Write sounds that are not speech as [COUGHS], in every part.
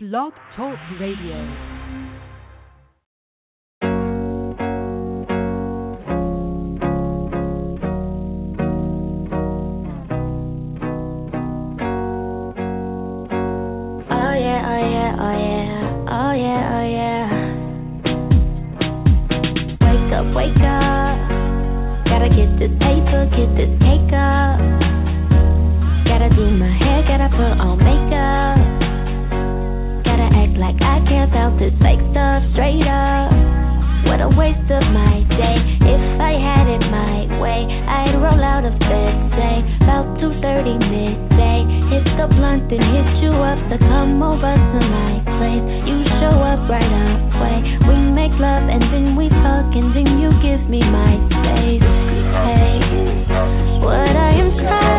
Blog Talk Radio. Oh yeah, oh yeah, oh yeah, oh yeah, oh yeah. Wake up, wake up. Gotta get this paper, get this cake up. Gotta do my hair, about this fake stuff straight up. What a waste of my day. If I had it my way, I'd roll out of bed, say, about 2.30 midday. Hit the blunt and hit you up to come over to my place. You show up right away. We make love and then we talk and then you give me my space. Hey, what I am trying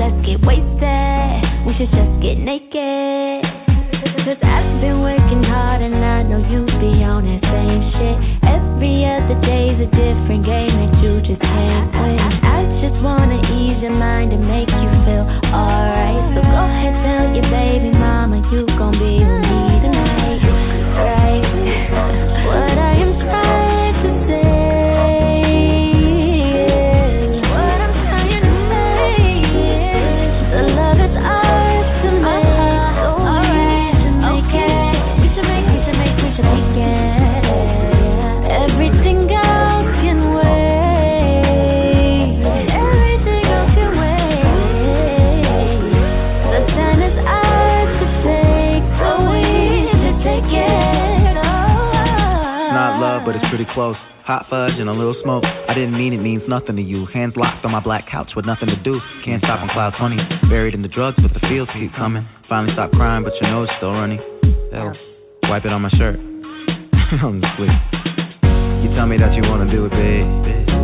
let's get wasted. We should just get naked. Cause I've been working hard and I know you be on that same shit. Every other day's a different game that you just can't win. I just wanna ease your mind and make you feel alright. So go ahead, tell your baby mama you gon' be with me tonight. Right? What I pretty close. Hot fudge and a little smoke. I didn't mean it means nothing to you. Hands locked on my black couch with nothing to do. Can't stop on cloud 20. Buried in the drugs, but the feels keep coming. Finally stopped crying, but your nose still running. Hell, wipe it on my shirt. [LAUGHS] I'm just sleep. You tell me that you wanna do it big.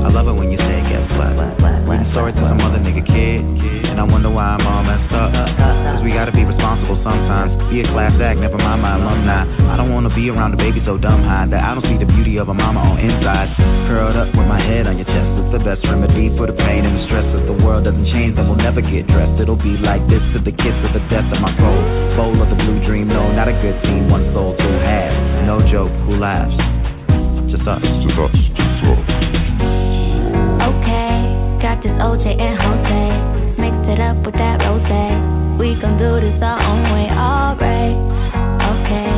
I love it when you say it gets flat. Reading story to some other nigga kid. And I wonder why I'm all messed up. Cause we gotta be responsible sometimes. Be a class act, never mind my alumni. I don't wanna be around a baby so dumb high that I don't see the beauty of a mama on inside. Curled up with my head on your chest. It's the best remedy for the pain and the stress. If the world doesn't change, then we'll never get dressed. It'll be like this to the kiss of the death of my soul. Bowl of the blue dream, no, not a good team. One soul, two halves. No joke, who laughs? Just us. Just us. Okay, got this OJ and Jose. Mixed it up with that rose. We gon' do this our own way, alright. Okay,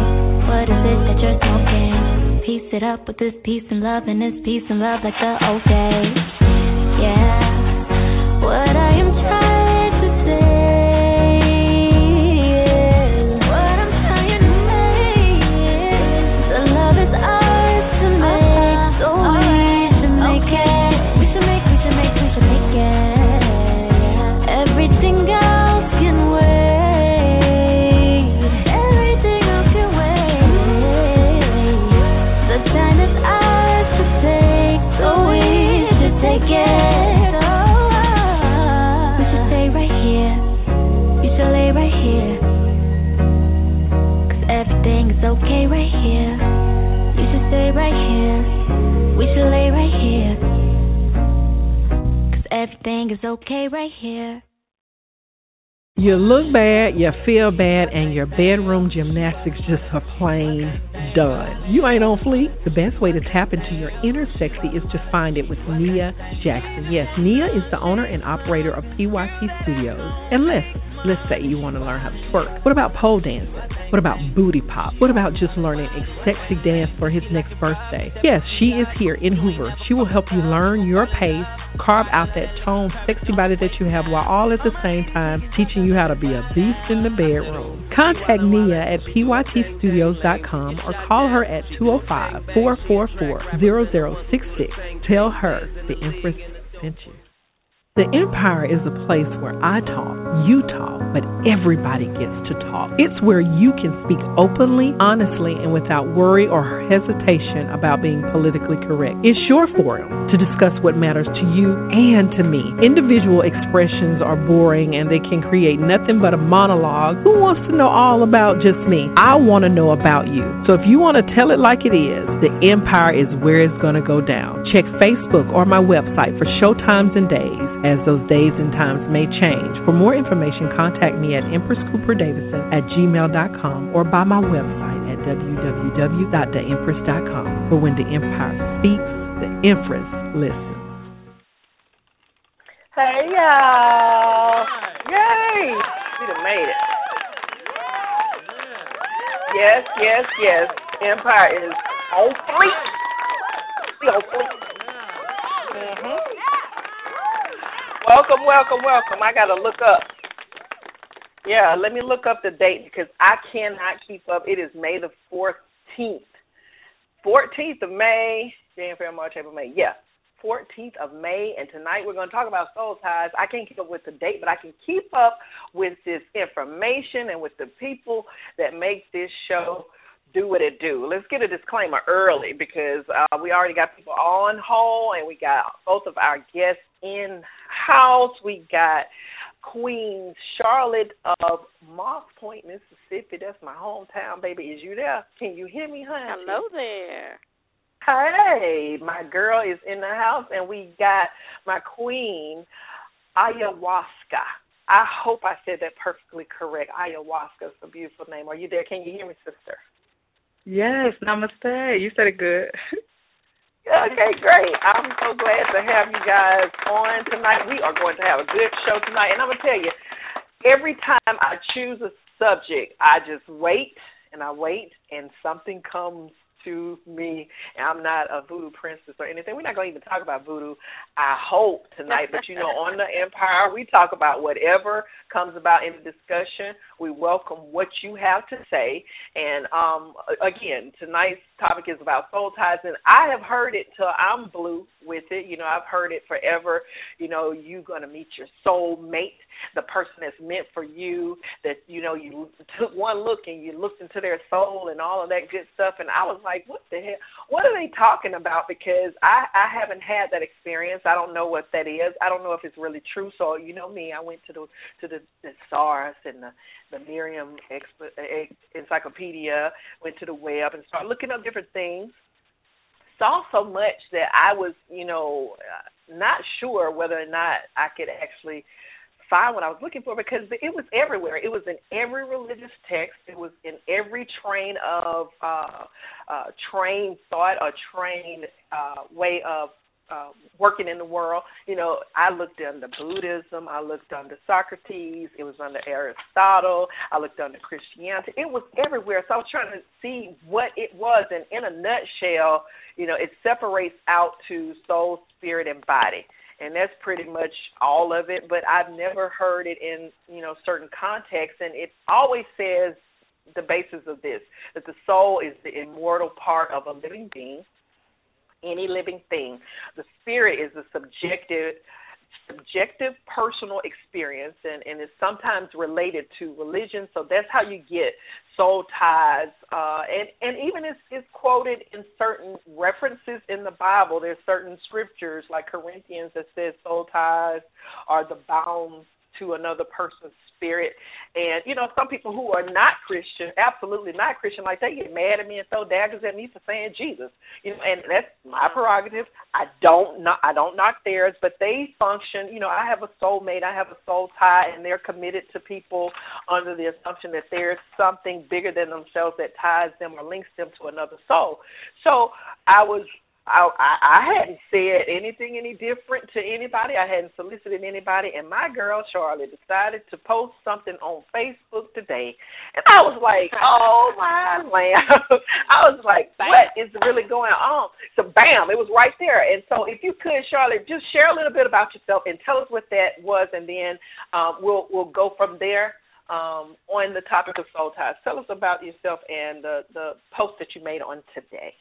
what is it that you're smoking? Piece it up with this peace and love and this peace and love like the days. Yeah, what I am trying okay right here. You look bad, you feel bad, and your bedroom gymnastics just are plain done. You ain't on fleek. The best way to tap into your inner sexy is to find it with Nia Jackson. Yes, Nia is the owner and operator of PYT Studios. And listen, let's say you want to learn how to twerk. What about pole dancing? What about booty pop? What about just learning a sexy dance for his next birthday? Yes, she is here in Hoover. She will help you learn your pace, carve out that tone, sexy body that you have while all at the same time teaching you how to be a beast in the bedroom. Contact Nia at pytstudios.com or call her at 205 444 0066. Tell her the Empress sent you. The Empire is a place where I talk, you talk, but everybody gets to talk. It's where you can speak openly, honestly, and without worry or hesitation about being politically correct. It's your forum to discuss what matters to you and to me. Individual expressions are boring and they can create nothing but a monologue. Who wants to know all about just me? I want to know about you. So if you want to tell it like it is, the Empire is where it's going to go down. Check Facebook or my website for showtimes and days as those days and times may change. For more information, contact me at empresscooperdavison at gmail.com or by my website at www.theempress.com. For when the Empire speaks, the Empress listens. Hey, y'all. Yay. We done made it. Yes, yes, yes. Empire is on fleek. We on fleek. Mm-hmm. Welcome, welcome, welcome. I got to look up. Yeah, let me look up the date because I cannot keep up. It is May the 14th. 14th of May, January, February, March, April, May. Yeah, 14th of May. And tonight we're going to talk about soul ties. I can't keep up with the date, but I can keep up with this information and with the people that make this show do what it do. Let's get a disclaimer early because uh, we already got people on hold and we got both of our guests in house. We got Queen Charlotte of Moss Point, Mississippi. That's my hometown, baby. Is you there? Can you hear me, honey? Hello there. Hey, my girl is in the house, and we got my queen, Ayahuasca. I hope I said that perfectly correct. Ayahuasca is a beautiful name. Are you there? Can you hear me, sister? Yes, namaste. You said it good. [LAUGHS] Okay, great. I'm so glad to have you guys on tonight. We are going to have a good show tonight. And I'm going to tell you, every time I choose a subject, I just wait and I wait, and something comes to me. And I'm not a voodoo princess or anything. We're not going to even talk about voodoo, I hope, tonight. But, you know, on the [LAUGHS] Empire, we talk about whatever comes about in the discussion. We welcome what you have to say. And, um, again, tonight's topic is about soul ties. And I have heard it till I'm blue with it. You know, I've heard it forever. You know, you're going to meet your soul mate, the person that's meant for you, that, you know, you took one look and you looked into their soul and all of that good stuff. And I was like, what the hell? What are they talking about? Because I, I haven't had that experience. I don't know what that is. I don't know if it's really true. So, you know me, I went to the to the, the SARS and the the Merriam Encyclopedia, went to the web and started looking up different things saw so much that I was, you know, not sure whether or not I could actually find what I was looking for because it was everywhere. It was in every religious text. It was in every train of uh, uh, trained thought or trained uh, way of uh, working in the world. You know, I looked under Buddhism, I looked under Socrates, it was under Aristotle, I looked under Christianity. It was everywhere. So I was trying to see what it was, and in a nutshell, you know, it separates out to soul, spirit, and body. And that's pretty much all of it, but I've never heard it in, you know, certain contexts and it always says the basis of this that the soul is the immortal part of a living being any living thing. The spirit is a subjective subjective personal experience and, and is sometimes related to religion. So that's how you get soul ties. Uh, and, and even it's, it's quoted in certain references in the Bible. There's certain scriptures like Corinthians that says soul ties are the bounds to another person's spirit. And, you know, some people who are not Christian, absolutely not Christian, like they get mad at me and throw daggers at me for saying Jesus. You know, and that's my prerogative. I don't not I don't knock theirs, but they function, you know, I have a soulmate, I have a soul tie and they're committed to people under the assumption that there's something bigger than themselves that ties them or links them to another soul. So I was I, I I hadn't said anything any different to anybody. I hadn't solicited anybody, and my girl Charlotte decided to post something on Facebook today, and I was like, [LAUGHS] "Oh my lamb!" [LAUGHS] I was like, "What is really going on?" So, bam! It was right there. And so, if you could, Charlotte, just share a little bit about yourself and tell us what that was, and then um, we'll we'll go from there um, on the topic of soul ties. Tell us about yourself and the the post that you made on today.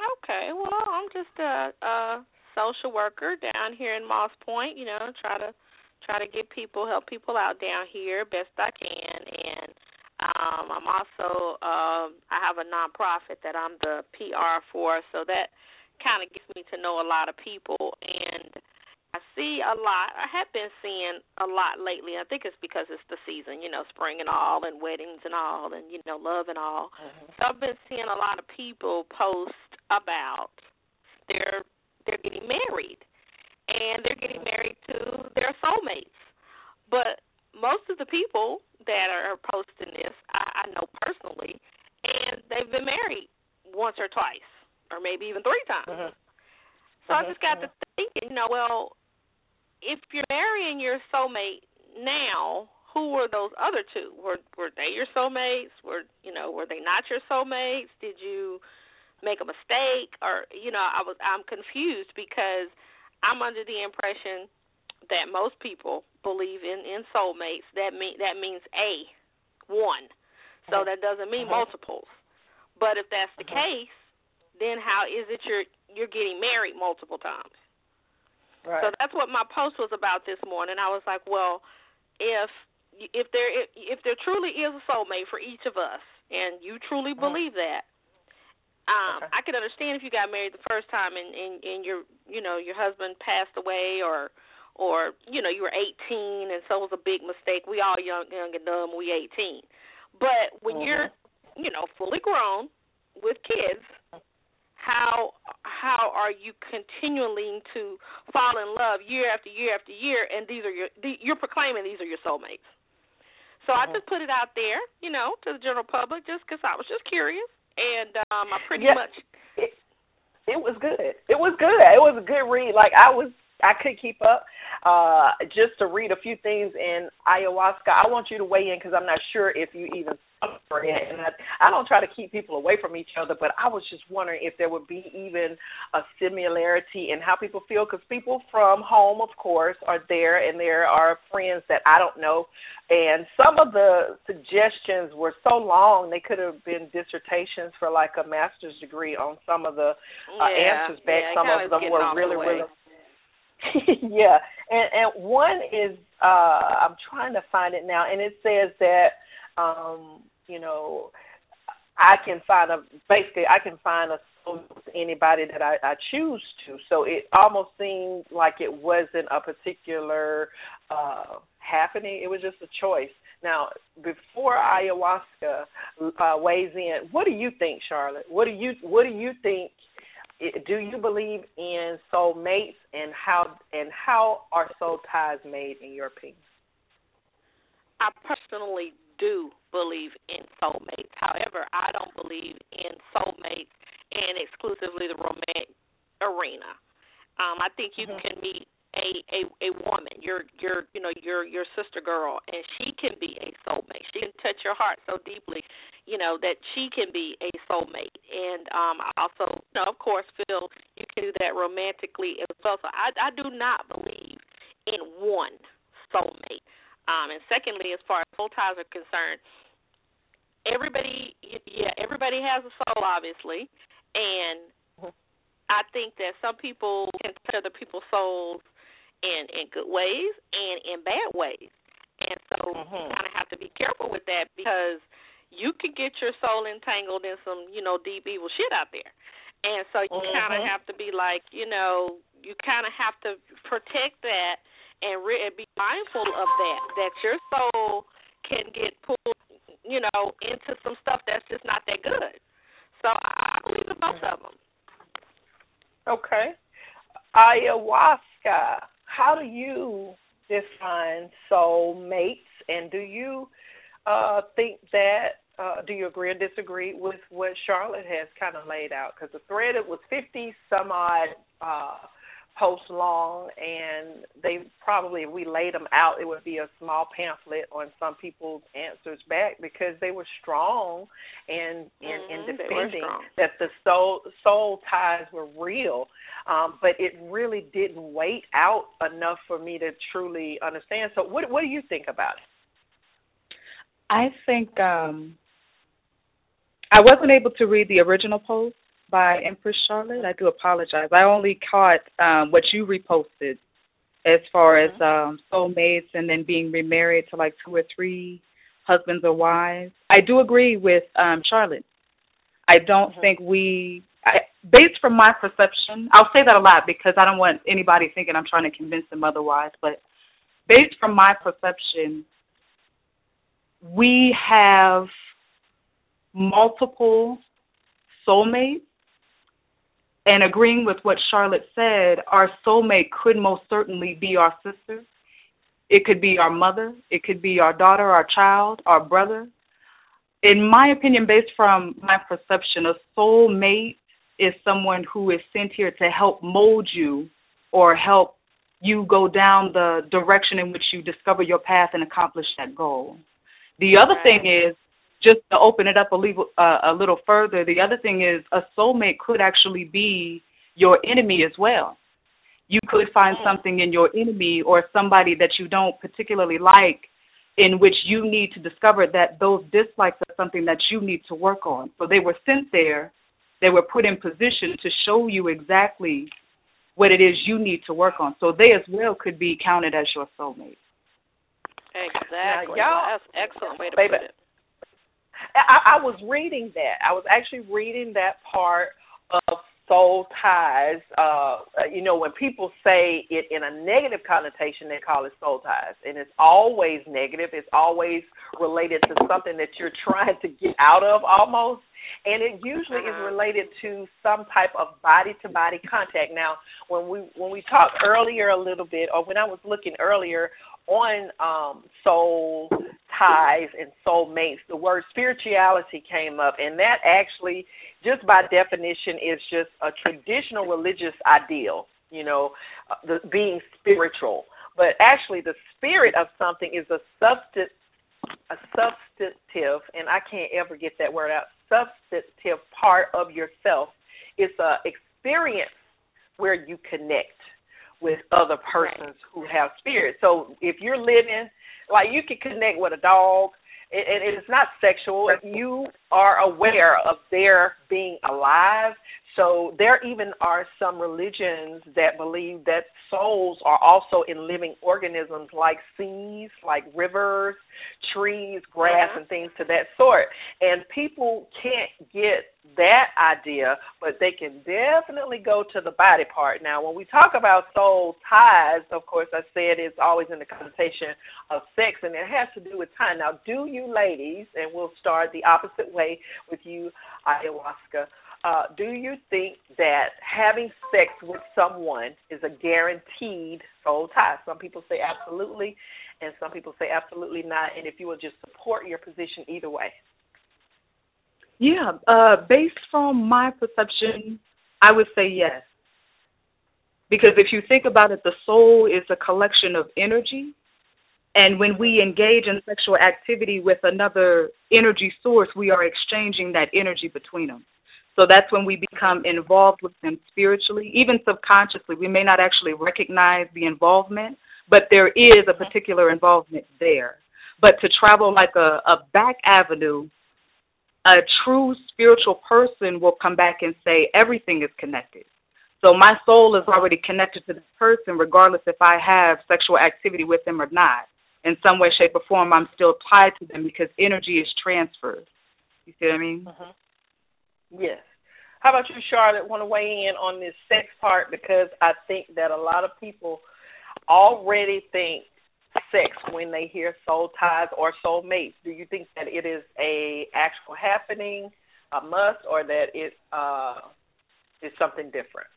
Okay, well, I'm just a, a social worker down here in Moss Point. You know, try to try to get people, help people out down here best I can, and um, I'm also um, I have a nonprofit that I'm the PR for, so that kind of gets me to know a lot of people and see a lot. I have been seeing a lot lately. I think it's because it's the season, you know, spring and all, and weddings and all, and you know, love and all. Mm-hmm. So I've been seeing a lot of people post about their they're getting married, and they're getting married to their soulmates. But most of the people that are posting this, I, I know personally, and they've been married once or twice, or maybe even three times. Mm-hmm. So I mm-hmm. just got to mm-hmm. thinking, you know, well, if you're marrying your soulmate now, who were those other two? Were were they your soulmates? Were you know were they not your soulmates? Did you make a mistake? Or you know I was I'm confused because I'm under the impression that most people believe in in soulmates. That mean that means a one, so uh-huh. that doesn't mean uh-huh. multiples. But if that's the uh-huh. case, then how is it you're you're getting married multiple times? Right. So that's what my post was about this morning. I was like, well, if if there if there truly is a soulmate for each of us, and you truly uh-huh. believe that, um, okay. I could understand if you got married the first time and, and and your you know your husband passed away or or you know you were 18 and so it was a big mistake. We all young young and dumb. We 18, but when mm-hmm. you're you know fully grown with kids how how are you continuing to fall in love year after year after year? And these are your you're proclaiming these are your soulmates. So mm-hmm. i just put it out there you know to the general public just because i was just curious. And um i pretty yeah, much it, it was good. It was good. It was a good read. Like i was I could keep up. Uh, just to read a few things in ayahuasca, I want you to weigh in because I'm not sure if you even it. And I, I don't try to keep people away from each other, but I was just wondering if there would be even a similarity in how people feel, because people from home, of course, are there, and there are friends that I don't know. And some of the suggestions were so long, they could have been dissertations for like a master's degree on some of the uh, yeah, answers back. Yeah, some of them were really, the really. [LAUGHS] yeah, and and one is uh I'm trying to find it now, and it says that um you know, I can find a basically I can find a soul with anybody that I, I choose to. So it almost seemed like it wasn't a particular uh happening. It was just a choice. Now, before ayahuasca uh, weighs in, what do you think, Charlotte? What do you what do you think? Do you believe in soulmates, and how and how are soul ties made in your opinion? I personally do believe in soulmates. However, I don't believe in soulmates and exclusively the romantic arena. Um, I think you mm-hmm. can meet a, a a woman, your your you know your your sister girl, and she can be a soulmate. She can touch your heart so deeply, you know that she can be a soulmate. And um, I also, you know, of course, feel you can do that romantically as well. So I I do not believe in one soulmate. Um, and secondly, as far as soul ties are concerned, everybody yeah everybody has a soul obviously and i think that some people can touch other people's souls in in good ways and in bad ways and so mm-hmm. you kind of have to be careful with that because you could get your soul entangled in some you know deep evil shit out there and so you mm-hmm. kind of have to be like you know you kind of have to protect that and re- be mindful of that that your soul can get pulled you know, into some stuff that's just not that good. So I believe in both of them. Okay. Ayahuasca. How do you define soulmates, and do you uh, think that uh, do you agree or disagree with what Charlotte has kind of laid out? Because the thread it was fifty some odd uh, posts long, and they probably if we laid them out, it would be a small pamphlet on some people's answers back because they were strong and in, mm-hmm, in defending that the soul soul ties were real. Um, but it really didn't wait out enough for me to truly understand. So, what what do you think about it? I think um I wasn't able to read the original post by Empress Charlotte. I do apologize. I only caught um what you reposted as far mm-hmm. as um soulmates and then being remarried to like two or three husbands or wives. I do agree with um Charlotte. I don't mm-hmm. think we I, based from my perception, I'll say that a lot because I don't want anybody thinking I'm trying to convince them otherwise, but based from my perception, we have multiple soulmates. And agreeing with what Charlotte said, our soulmate could most certainly be our sister. It could be our mother. It could be our daughter, our child, our brother. In my opinion, based from my perception, a soulmate is someone who is sent here to help mold you or help you go down the direction in which you discover your path and accomplish that goal. The other right. thing is just to open it up a little, uh, a little further. The other thing is a soulmate could actually be your enemy as well. You could find something in your enemy or somebody that you don't particularly like in which you need to discover that those dislikes are something that you need to work on. So they were sent there, they were put in position to show you exactly what it is you need to work on. So they as well could be counted as your soulmate. Exactly. Now, y'all, That's excellent way to baby, put it. I, I was reading that. I was actually reading that part of soul ties. Uh, you know, when people say it in a negative connotation, they call it soul ties, and it's always negative. It's always related to something that you're [LAUGHS] trying to get out of, almost. And it usually uh-huh. is related to some type of body to body contact. Now, when we when we talked earlier a little bit, or when I was looking earlier on um, soul ties and soul mates, the word spirituality came up, and that actually, just by definition, is just a traditional religious ideal. You know, uh, the being spiritual, but actually, the spirit of something is a substance, a substantive, and I can't ever get that word out. Substantive part of yourself. It's a experience where you connect with other persons right. who have spirits. So if you're living like you can connect with a dog, and it, it's not sexual. You are aware of their being alive so there even are some religions that believe that souls are also in living organisms like seas, like rivers, trees, grass, uh-huh. and things to that sort. And people can't get that idea, but they can definitely go to the body part. Now, when we talk about soul ties, of course, I said it's always in the connotation of sex, and it has to do with time. Now, do you ladies, and we'll start the opposite way with you, ayahuasca uh, do you think that having sex with someone is a guaranteed soul tie? Some people say absolutely, and some people say absolutely not. And if you will just support your position either way. Yeah, uh, based from my perception, I would say yes. Because if you think about it, the soul is a collection of energy. And when we engage in sexual activity with another energy source, we are exchanging that energy between them. So that's when we become involved with them spiritually, even subconsciously. We may not actually recognize the involvement, but there is a particular involvement there. But to travel like a, a back avenue, a true spiritual person will come back and say everything is connected. So my soul is already connected to this person, regardless if I have sexual activity with them or not. In some way, shape, or form, I'm still tied to them because energy is transferred. You see what I mean? Uh-huh. Yes. How about you, Charlotte? Want to weigh in on this sex part because I think that a lot of people already think sex when they hear soul ties or soul mates. Do you think that it is a actual happening, a must, or that it uh, is something different?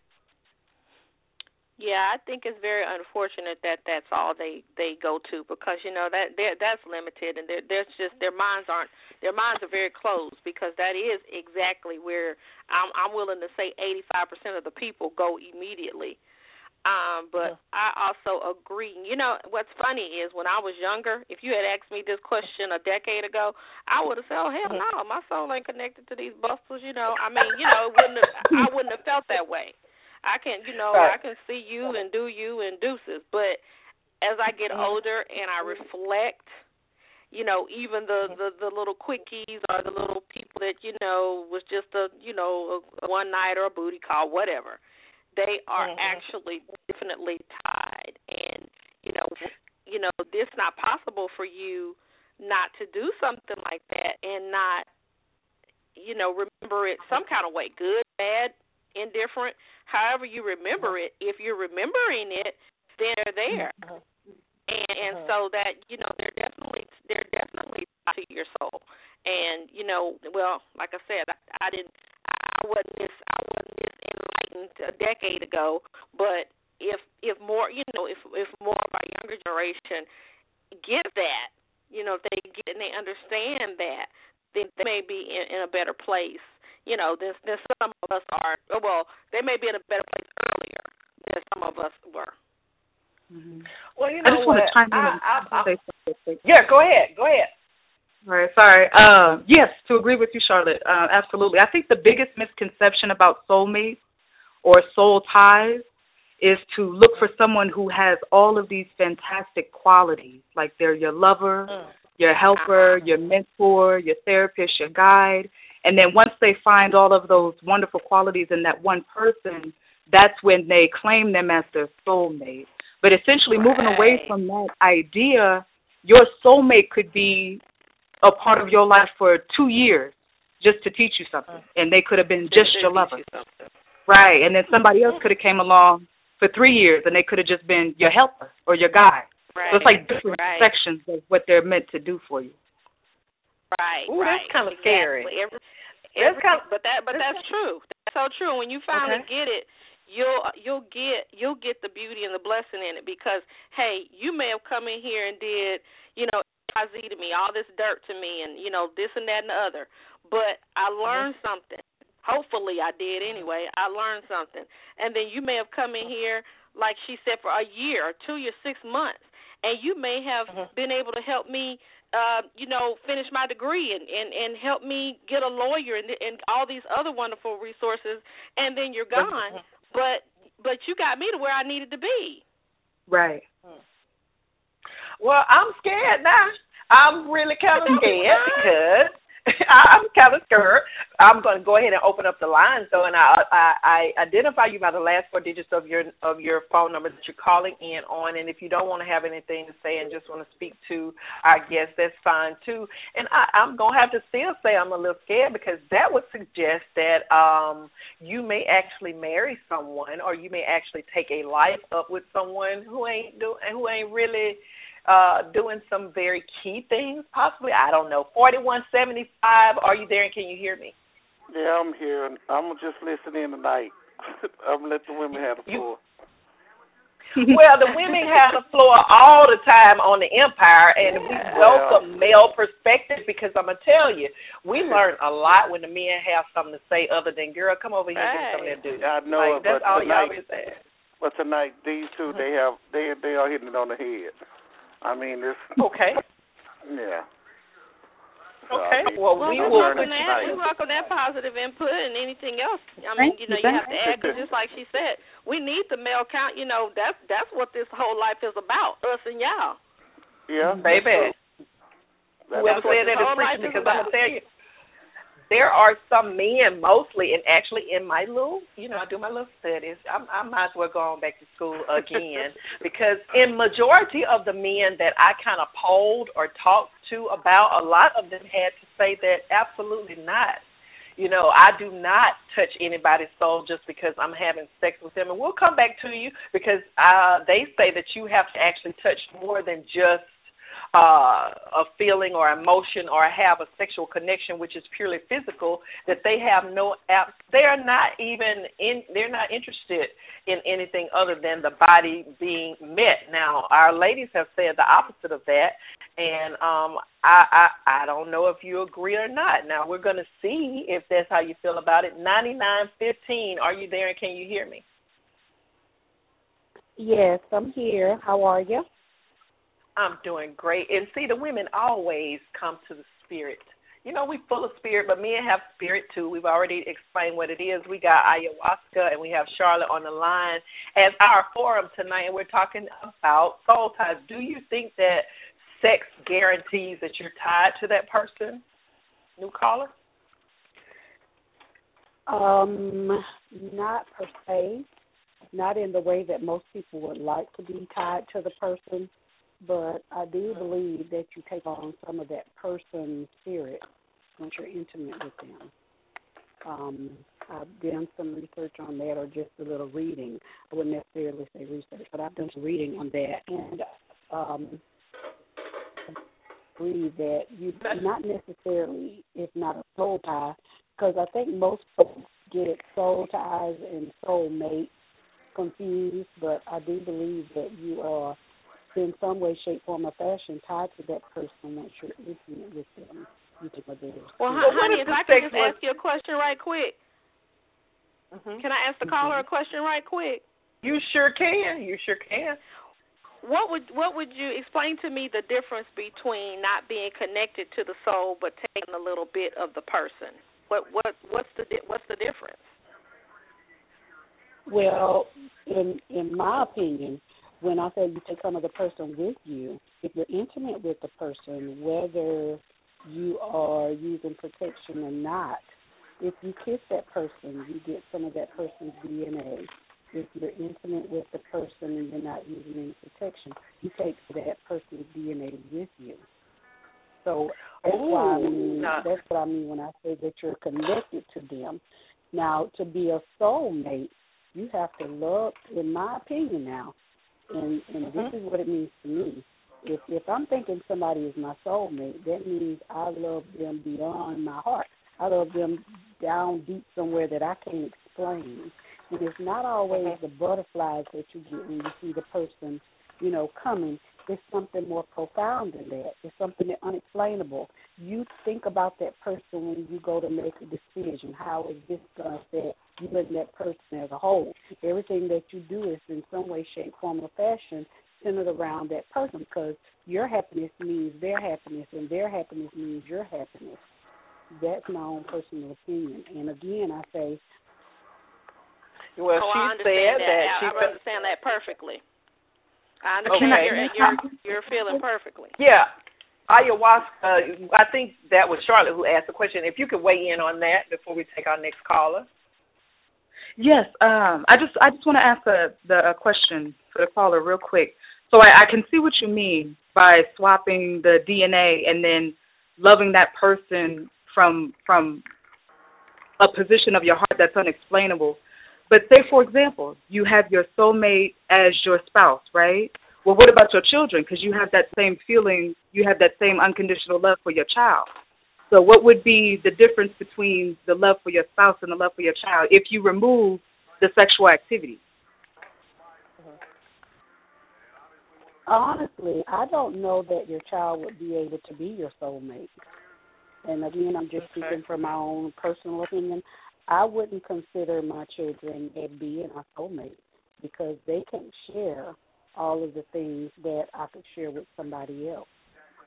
Yeah, I think it's very unfortunate that that's all they they go to because you know that that's limited and there's just their minds aren't their minds are very closed because that is exactly where I'm I'm willing to say 85% of the people go immediately. Um, but yeah. I also agree. You know, what's funny is when I was younger, if you had asked me this question a decade ago, I would have said, "Oh hell no, my soul ain't connected to these bustles." You know, I mean, you know, it wouldn't have, I wouldn't have felt that way. I can, you know, right. I can see you and do you and deuces. But as I get mm-hmm. older and I reflect, you know, even the the the little quickies or the little people that you know was just a you know a one night or a booty call, whatever they are mm-hmm. actually definitely tied and you know you know it's not possible for you not to do something like that and not you know remember it some kind of way good bad indifferent however you remember it if you're remembering it they're there mm-hmm. and and mm-hmm. so that you know they're definitely they're definitely to your soul and you know well like i said i, I didn't I wasn't this I wasn't this enlightened a decade ago, but if if more you know if if more of our younger generation get that, you know, if they get and they understand that, then they may be in, in a better place. You know, than than some of us are. Well, they may be in a better place earlier than some of us were. Mm-hmm. Well, you know I just what? want to chime in I, I, I, say. Yeah, go ahead. Go ahead. All right, sorry. Uh, yes, to agree with you, Charlotte. Uh, absolutely. I think the biggest misconception about soulmates or soul ties is to look for someone who has all of these fantastic qualities, like they're your lover, mm. your helper, your mentor, your therapist, your guide. And then once they find all of those wonderful qualities in that one person, that's when they claim them as their soulmate. But essentially, right. moving away from that idea, your soulmate could be a part of your life for two years just to teach you something, and they could have been just your lover, right? And then somebody else could have came along for three years, and they could have just been your helper or your guide. Right. So it's like different right. sections of what they're meant to do for you. Right. Ooh, right. that's kind of exactly. scary. Every, every, kind of, but that but that's true. That's so true. When you finally okay. get it, you'll you'll get you'll get the beauty and the blessing in it because hey, you may have come in here and did you know Z to me, all this dirt to me, and you know this and that and the other. But I mm-hmm. learned mm-hmm. something. Hopefully, I did anyway. I learned something, and then you may have come in here, like she said, for a year, or two years, six months, and you may have mm-hmm. been able to help me, uh, you know, finish my degree and and and help me get a lawyer and and all these other wonderful resources, and then you're gone. But but you got me to where I needed to be. Right. Hmm. Well, I'm scared now. I'm really kind of scared because [LAUGHS] I'm kind of scared. I'm going to go ahead and open up the line, though, and I, I I identify you by the last four digits of your of your phone number that you're calling in on. And if you don't want to have anything to say and just want to speak to our guest, that's fine too. And I, I'm going to have to still say I'm a little scared because that would suggest that um you may actually marry someone, or you may actually take a life up with someone who ain't do who ain't really uh, doing some very key things, possibly. I don't know. 4175, are you there and can you hear me? Yeah, I'm here. I'm just listening tonight. [LAUGHS] I'm going to let the women have the floor. [LAUGHS] well, the women have the floor all the time on the Empire, and we welcome male perspective because I'm gonna tell you, we learn a lot when the men have something to say other than "girl, come over here and get something to do." I know like, that's but all tonight, y'all been saying. But tonight, these 2 mm-hmm. they have they they are hitting it on the head. I mean, this. Okay. [LAUGHS] Yeah. So, okay. I mean, well, well, we will welcome that. Tonight. We welcome that positive input and anything else. I mean, you know, you have to add because just like she said, we need the male count. You know, that's that's what this whole life is about, us and y'all. Yeah, baby. Whoever said that is preaching because I'm gonna tell you there are some men mostly, and actually in my little, you know, I do my little studies. I, I might as well go on back to school again [LAUGHS] because in majority of the men that I kind of polled or talked to about, a lot of them had to say that absolutely not. You know, I do not touch anybody's soul just because I'm having sex with them, and we'll come back to you because uh, they say that you have to actually touch more than just uh, a feeling or emotion or have a sexual connection which is purely physical that they have no apps they are not even in they're not interested in anything other than the body being met now our ladies have said the opposite of that and um i i i don't know if you agree or not now we're going to see if that's how you feel about it ninety nine fifteen are you there and can you hear me Yes, I'm here. How are you? I'm doing great. And see, the women always come to the spirit. You know, we're full of spirit, but men have spirit too. We've already explained what it is. We got ayahuasca and we have Charlotte on the line as our forum tonight, and we're talking about soul ties. Do you think that sex guarantees that you're tied to that person? New caller? Um, not per se, not in the way that most people would like to be tied to the person but I do believe that you take on some of that person's spirit once you're intimate with them. Um, I've done some research on that, or just a little reading. I wouldn't necessarily say research, but I've done some reading on that, and um, believe that you not necessarily, if not a soul tie, because I think most folks get soul ties and soul mate confused, but I do believe that you are in some way, shape, form, or fashion tied to that person once you're intimate with them. Well, honey, if I can just ask you a question right quick. Mm-hmm. Can I ask the caller a question right quick? You sure can. You sure can. What would what would you explain to me the difference between not being connected to the soul but taking a little bit of the person? What what what's the what's the difference? Well, in in my opinion, when I say you take some of the person with you, if you're intimate with the person, whether you are using protection or not, if you kiss that person, you get some of that person's DNA. If you're intimate with the person and you're not using any protection, you take that person's DNA with you. So that's Ooh, why I mean nah. that's what I mean when I say that you're connected to them. Now, to be a soulmate, you have to love, in my opinion now, and and this Mm-hmm. is what it means to me. If if I'm thinking somebody is my soulmate, that means I love them beyond my heart. I love them down deep somewhere that I can't explain. And it's not always Mm-hmm. the butterflies that you get when you see the person, you know, coming. It's something more profound than that. It's something that unexplainable. You think about that person when you go to make a decision. How is this going to affect you and that person as a whole? Everything that you do is in some way, shape, form, or fashion centered around that person because your happiness means their happiness and their happiness means your happiness. That's my own personal opinion. And again, I say, Well, oh, she I understand said that. that I, she I felt- understand that perfectly. I understand Okay. you're, you're you're feeling perfectly. Yeah. Ayahuasca, I think that was Charlotte who asked the question. If you could weigh in on that before we take our next caller. Yes, um, I just I just want to ask the the a question for the caller real quick. So I, I can see what you mean by swapping the DNA and then loving that person from from a position of your heart that's unexplainable. But say for example, you have your soulmate as your spouse, right? Well, what about your children? Because you have that same feeling, you have that same unconditional love for your child. So, what would be the difference between the love for your spouse and the love for your child if you remove the sexual activity? Uh-huh. honestly, I don't know that your child would be able to be your soulmate. And again, I'm just speaking from my own personal opinion. I wouldn't consider my children as being a soulmate because they can't share all of the things that I could share with somebody else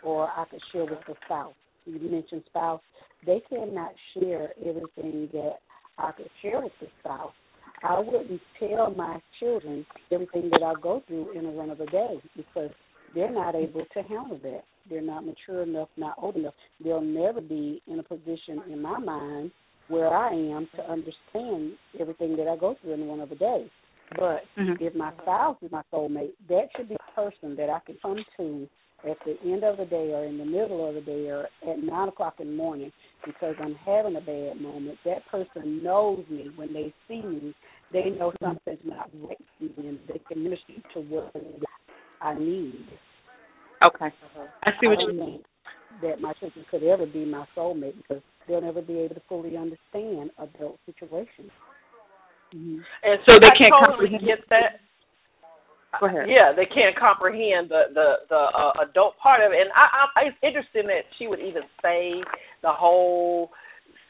or I could share with the spouse. You mentioned spouse. They cannot share everything that I could share with the spouse. I wouldn't tell my children everything that I go through in a run of a day because they're not able to handle that. They're not mature enough, not old enough. They'll never be in a position in my mind where I am to understand everything that I go through in one of a day. But Mhm. if my spouse is my soulmate, that should be a person that I can come to at the end of the day or in the middle of the day or at nine o'clock in the morning because I'm having a bad moment. That person knows me when they see me. They know something's not right with me and they can minister to what I need. Okay, I see what you mean. That my children could ever be my soulmate because they'll never be able to fully understand adult situations. Mm-hmm. And so they I can't totally comprehend. get that. Go ahead. Yeah, they can't comprehend the the the uh, adult part of it, and I, I it's interesting that she would even say the whole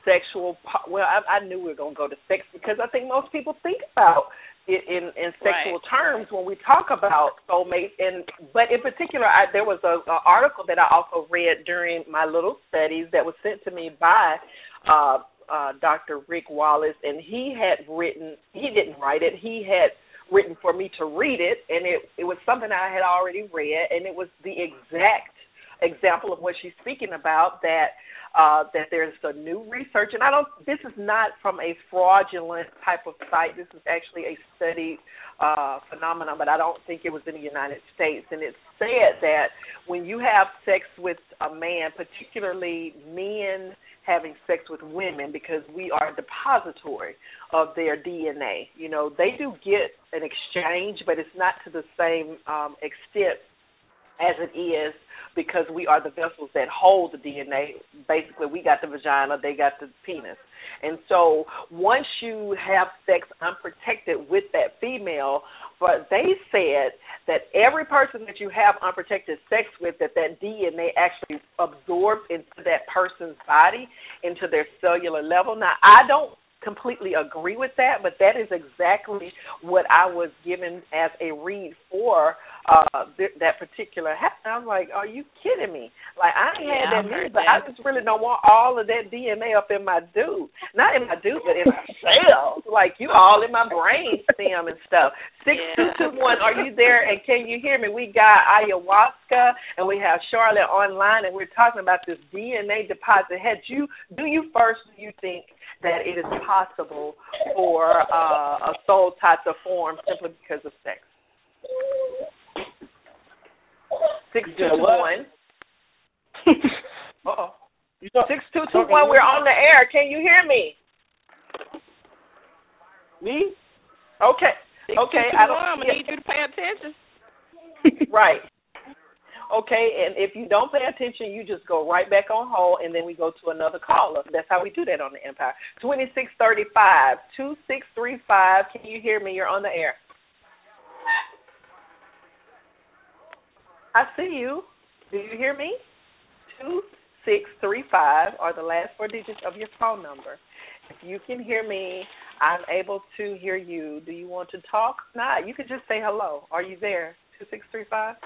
sexual. Part. Well, I, I knew we were gonna go to sex because I think most people think about it in in sexual Right. terms when we talk about soulmates, and but in particular, I, there was a, a article that I also read during my little studies that was sent to me by. uh uh Dr. Rick Wallace and he had written he didn't write it he had written for me to read it and it it was something I had already read and it was the exact example of what she's speaking about that uh that there's a new research and I don't this is not from a fraudulent type of site this is actually a studied uh phenomenon but I don't think it was in the United States and it said that when you have sex with a man particularly men having sex with women because we are a depository of their DNA. You know, they do get an exchange, but it's not to the same um, extent as it is because we are the vessels that hold the DNA. Basically, we got the vagina, they got the penis. And so once you have sex unprotected with that female, but they said that every person that you have unprotected sex with, that that DNA actually absorbs into that person's body, into their cellular level. Now, I don't completely agree with that, but that is exactly what I was given as a read for uh th- that particular hat. I was like, "Are you kidding me? Like I ain't Yeah, had that heard but I just really don't want all of that DNA up in my dude. Not in my dude, but in my [LAUGHS] cells. Like you all in my brain stem and stuff. Six two two one. Are you there? And can you hear me? We got ayahuasca and we have Charlotte online, and we're talking about this DNA deposit. Had you do you first? Do you think that it is possible for uh, a soul tie to form simply because of sex? Six two two one. [LAUGHS] Uh oh. Six two two one. We're on the air. Can you hear me? Me? Okay. Okay. I don't. I'm gonna need you to pay attention. Right. Okay, and if you don't pay attention, you just go right back on hold, and then we go to another caller. That's how we do that on the Empire. Twenty six thirty five two six three five. Can you hear me? You're on the air. I see you. Do you hear me? Two six three five are the last four digits of your phone number. If you can hear me, I'm able to hear you. Do you want to talk? Not. You can just say hello. Are you there? Two six three five.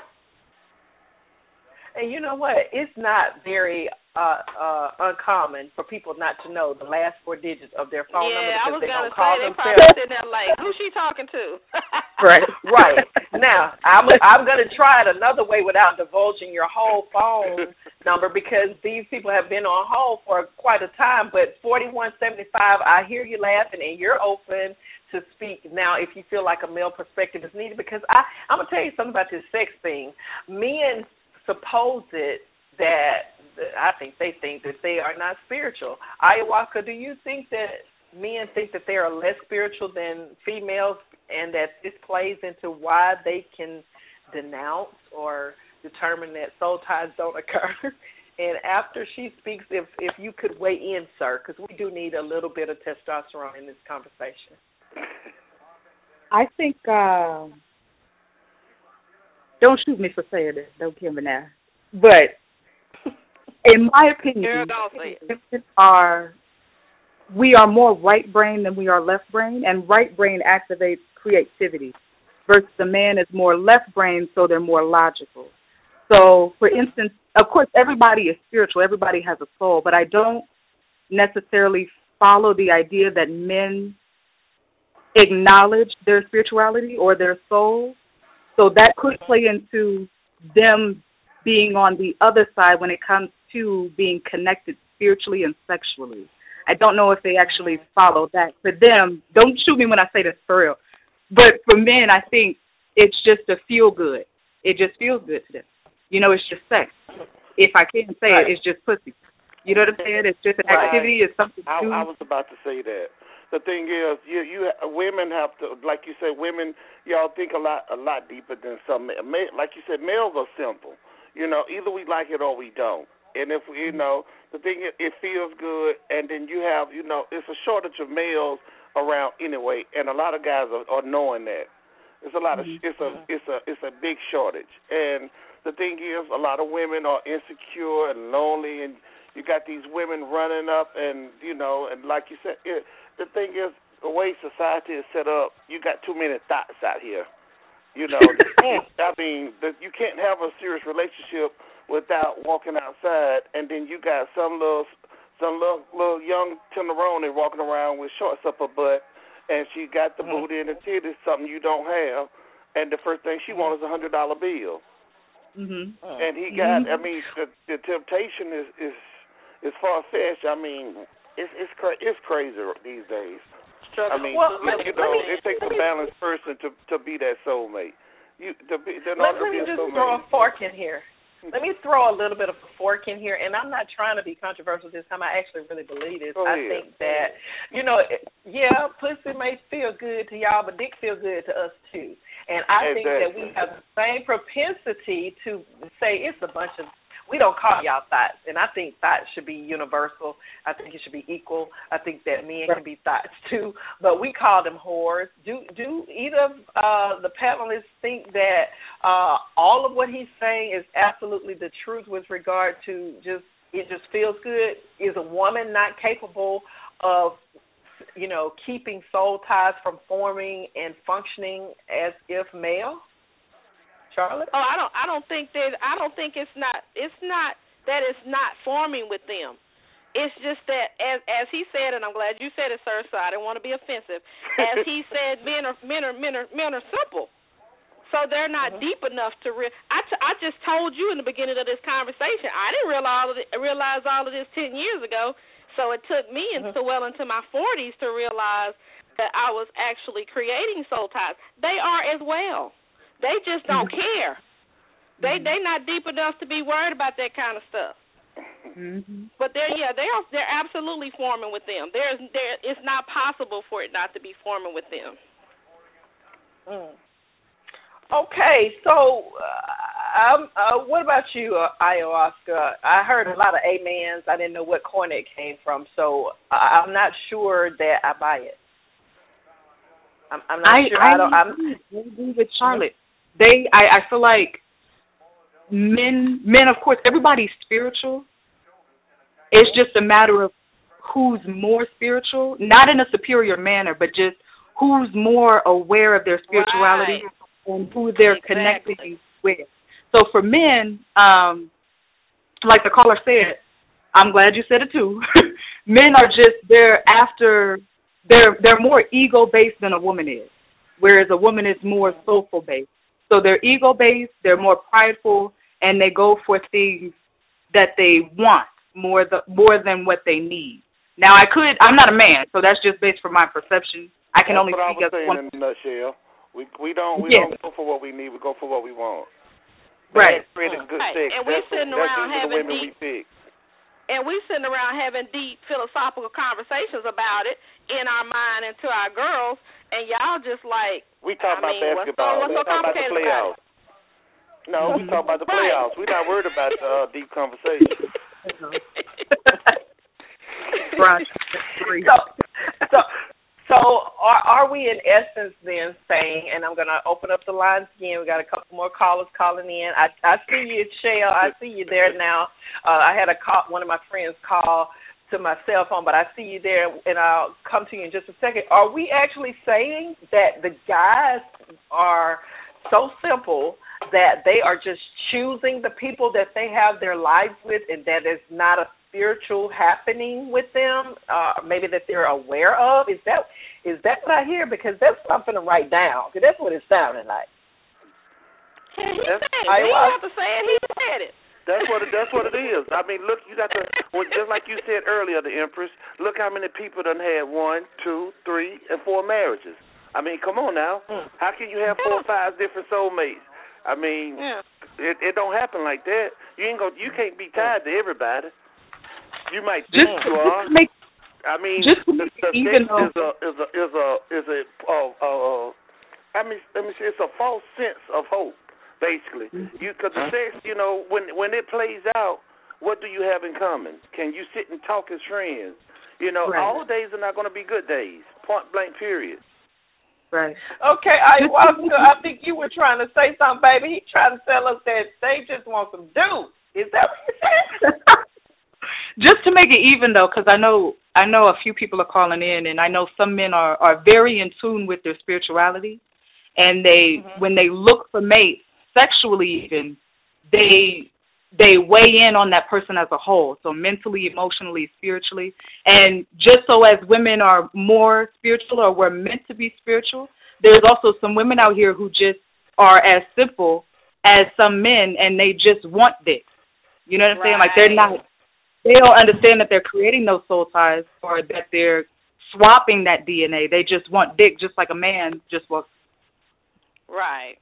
And you know what? It's not very uh uh uncommon for people not to know the last four digits of their phone yeah, number because they gonna don't say call they themselves. probably sitting there like, who's she talking to? [LAUGHS] Right. right. Now, I'm I'm going to try it another way without divulging your whole phone [LAUGHS] number because these people have been on hold for quite a time. But 4175, I hear you laughing and you're open to speak now if you feel like a male perspective is needed because I I'm gonna tell you something about this sex thing. Men suppose it that I think they think that they are not spiritual. Ayahuasca, do you think that men think that they are less spiritual than females and that this plays into why they can denounce or determine that soul ties don't occur? [LAUGHS] And after she speaks, if if you could weigh in, sir, because we do need a little bit of testosterone in this conversation. I think um don't shoot me for saying this, don't kill me now. But in my opinion, Girl, don't say it. women are we are more right brain than we are left brain, and right brain activates creativity, versus the man is more left brain, so they're more logical. So, for instance, of course, everybody is spiritual, everybody has a soul, but I don't necessarily follow the idea that men acknowledge their spirituality or their soul. So that could play into them being on the other side when it comes to being connected spiritually and sexually. I don't know if they actually follow that. For them, don't shoot me when I say this for real. But for men, I think it's just a feel good. It just feels good to them. You know, it's just sex. If I can't say Right. it, it's just pussy. You know what I'm saying? It's just an Right. activity. It's something I, I was about to say that. The thing is, you you women have to, like you said, women y'all think a lot a lot deeper than some. Like you said, males are simple. You know, either we like it or we don't. And if we you mm-hmm. know the thing, is, it feels good, and then you have you know it's a shortage of males around anyway, and a lot of guys are, are knowing that. It's a lot of mm-hmm. it's a it's a it's a big shortage, and the thing is, a lot of women are insecure and lonely, and you got these women running up, and you know, and like you said, it, the thing is, the way society is set up, you got too many thoughts out here. You know, [LAUGHS] I mean, the, you can't have a serious relationship without walking outside, and then you got some little some little little young tenderoni walking around with shorts up her butt, and she got the Mm-hmm. booty and the titties, something you don't have, and the first thing she wants is a hundred dollar bill. Mm-hmm. And he got, I mean, the the temptation is is is far fetched. I mean, it's it's cra- it's crazy these days. I mean, Well, you, let you know, me- it takes a me- balanced person to to be that soulmate. You to be Let, me just soulmate. throw a fork in here. Let me throw a little bit of a fork in here, and I'm not trying to be controversial this time. I actually really believe this. Go I think that, you know, yeah, pussy may feel good to y'all, but dick feel good to us too. And I think that we have the same propensity to say it's a bunch of. We don't call y'all thoughts, and I think thoughts should be universal. I think it should be equal. I think that men can be thoughts too, but we call them whores. Do do either of uh, the panelists think that uh, all of what he's saying is absolutely the truth with regard to just it just feels good? Is a woman not capable of you know keeping soul ties from forming and functioning as if male? Charlotte? Oh, I don't. I don't think that. I don't think it's not. It's not that it's not forming with them. It's just that, as as he said, and I'm glad you said it, sir. So I didn't want to be offensive. As he [LAUGHS] said, men are men are men are men are simple. So they're not Mm-hmm. deep enough to re- I, t- I just told you in the beginning of this conversation. I didn't realize all of it, realize all of this ten years ago. So it took me Mm-hmm. into well into my forties to realize that I was actually creating soul ties. They are as well. They just don't Mm-hmm. care. They they not deep enough to be worried about that kind of stuff. Mhm. But they're yeah they are they're absolutely forming with them. There's there it's not possible for it not to be forming with them. Mm. Okay, so uh, um, uh, what about you, uh, ayahuasca? I heard a lot of amens. I didn't know what corner it came from, so I- I'm not sure that I buy it. I'm, I'm not I sure. I, I don't. I'm. I agree with Charlotte. They I I feel like men men of course everybody's spiritual. It's just a matter of who's more spiritual, not in a superior manner, but just who's more aware of their spirituality and who they're Exactly. connecting with. So for men, um, like the caller said, I'm glad you said it too. [LAUGHS] men are just they're after they're they're more ego based than a woman is, whereas a woman is more soulful based. So they're ego based, they're more prideful, and they go for things that they want more the more than what they need. Now I could I'm not a man, so that's just based from my perception. I can That's only what I speak was as saying one. in a nutshell. We we don't we Yeah. don't go for what we need. We go for what we want. Right. That's good Right. sex. And we're sitting that's around usually the having women deep- we pick. And we sitting around having deep philosophical conversations about it in our mind and to our girls, and y'all just like We talk I about mean, what's so- basketball. what's we so talk about the complicated about playoffs. No, we talk about the [LAUGHS] Right. playoffs. We're not worried about uh, deep conversation. [LAUGHS] Right. [LAUGHS] So, so, so are are we in essence then saying? And I'm going to open up the lines again. We got a couple more callers calling in. I I see you, Shell. I see you there now. Uh, I had a call. One of my friends call to my cell phone, but I see you there, and I'll come to you in just a second. Are we actually saying that the guys are so simple that they are just choosing the people that they have their lives with, and that is not a spiritual happening with them, uh, maybe that they're aware of? Is that is that what I hear? Because that's something to write down. Because that's what it sounded like. he That's- said it. I- We I- have to say it. He said it. That's what it, that's what it is. I mean, look, you got to well, just like you said earlier, the Empress. Look how many people done had one, two, three, and four marriages. I mean, come on now. Mm. How can you have four or five different soulmates? I mean, Yeah. it it don't happen like that. You ain't go. You can't be tied to everybody. You might Just, think just you are. to make I mean, just to the, make the it even sex is a is a is a is a uh, uh, I mean, let me say it's a false sense of hope basically. Mm-hmm. You because the sex, you know, when when it plays out, what do you have in common? Can you sit and talk as friends? You know, Right. all days are not going to be good days. Point blank. Period. Right. Okay, I, Oscar, I think you were trying to say something, baby. He trying to tell us that they just want some dudes. Is that what you said? [LAUGHS] just to make it even though because i know i know a few people are calling in and i know some men are are very in tune with their spirituality and they mm-hmm. when they look for mates sexually even they they weigh in on that person as a whole. So mentally emotionally spiritually. And just so as women are more spiritual or we're meant to be spiritual there's also some women out here who just are as simple as some men and they just want this. You know what i'm saying? Like they're not they don't understand that they're creating those soul ties or that they're swapping that DNA. They just want dick just like a man just wants. Right.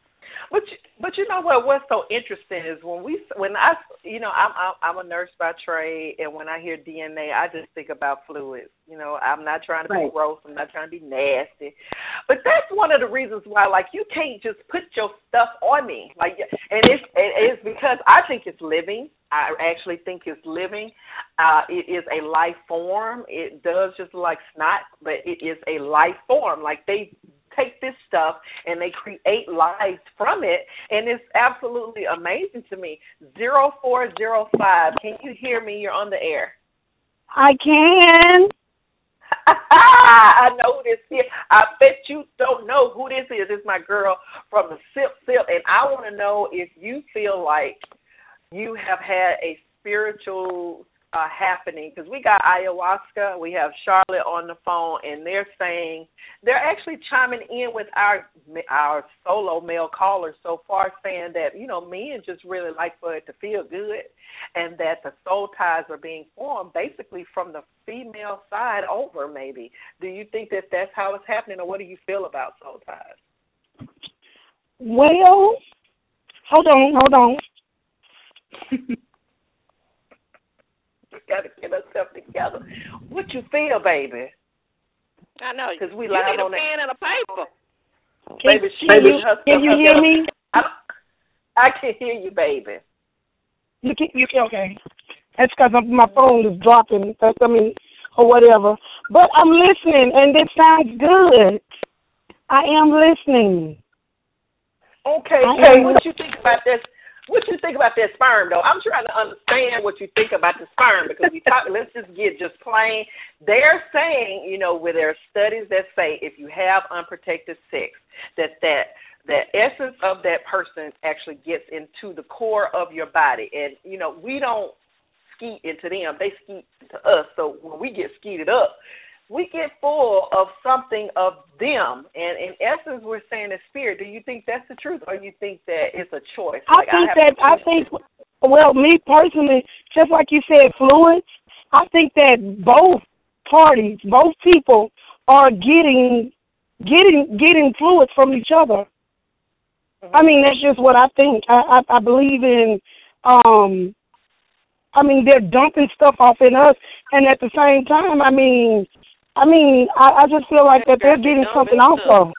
But you, but you know what? What's so interesting is when we when I you know I'm I'm, I'm a nurse by trade, and when I hear DNA, I just think about fluids. You know, I'm not trying to Right. be gross. I'm not trying to be nasty. But that's one of the reasons why, like, you can't just put your stuff on me. Like, and it's it is because I think it's living. I actually think it's living. Uh, it is a life form. It does just like snot, but it is a life form. Like they take this stuff and they create lives from it, and it's absolutely amazing to me. Zero four zero five. Can you hear me? You're on the air. I can. [LAUGHS] I know who this is. I bet you don't know who this is. It's my girl from the Sip Sip, and I want to know if you feel like you have had a spiritual uh, happening because we got ayahuasca, we have Charlotte on the phone, and they're saying they're actually chiming in with our our solo male callers so far, saying that you know men just really like for it to feel good, and that the soul ties are being formed basically from the female side over. Maybe do you think that that's how it's happening, or what do you feel about soul ties? Well, hold on, hold on. [LAUGHS] We got to get ourselves together. What you feel, baby? I know. Because we live need a on that- pen and a paper. Can, Baby, she can you, her can you hear together. me? I, I can hear you, baby. You can, you can, okay. That's because my phone is dropping. That's, I mean, or whatever. But I'm listening, and it sounds good. I am listening. Okay, I so what you think about this? What you think about that sperm, though? I'm trying to understand what you think about the sperm because we talk. [LAUGHS] let's just get just plain. They're saying, you know, there are studies that say if you have unprotected sex, that that the essence of that person actually gets into the core of your body, and you know, we don't skeet into them; they skeet to us. So when we get skeeted up, we get full of something of them. And in essence, we're saying the spirit. Do you think that's the truth, or you think that it's a choice? I Like, think have that I think well, me personally, just like you said, fluids. I think that both parties, both people, are getting getting getting fluids from each other. I mean, that's just what I think. I, I I believe in. um I mean, they're dumping stuff off in us, and at the same time, I mean, I mean, I, I just feel like that they're getting something also.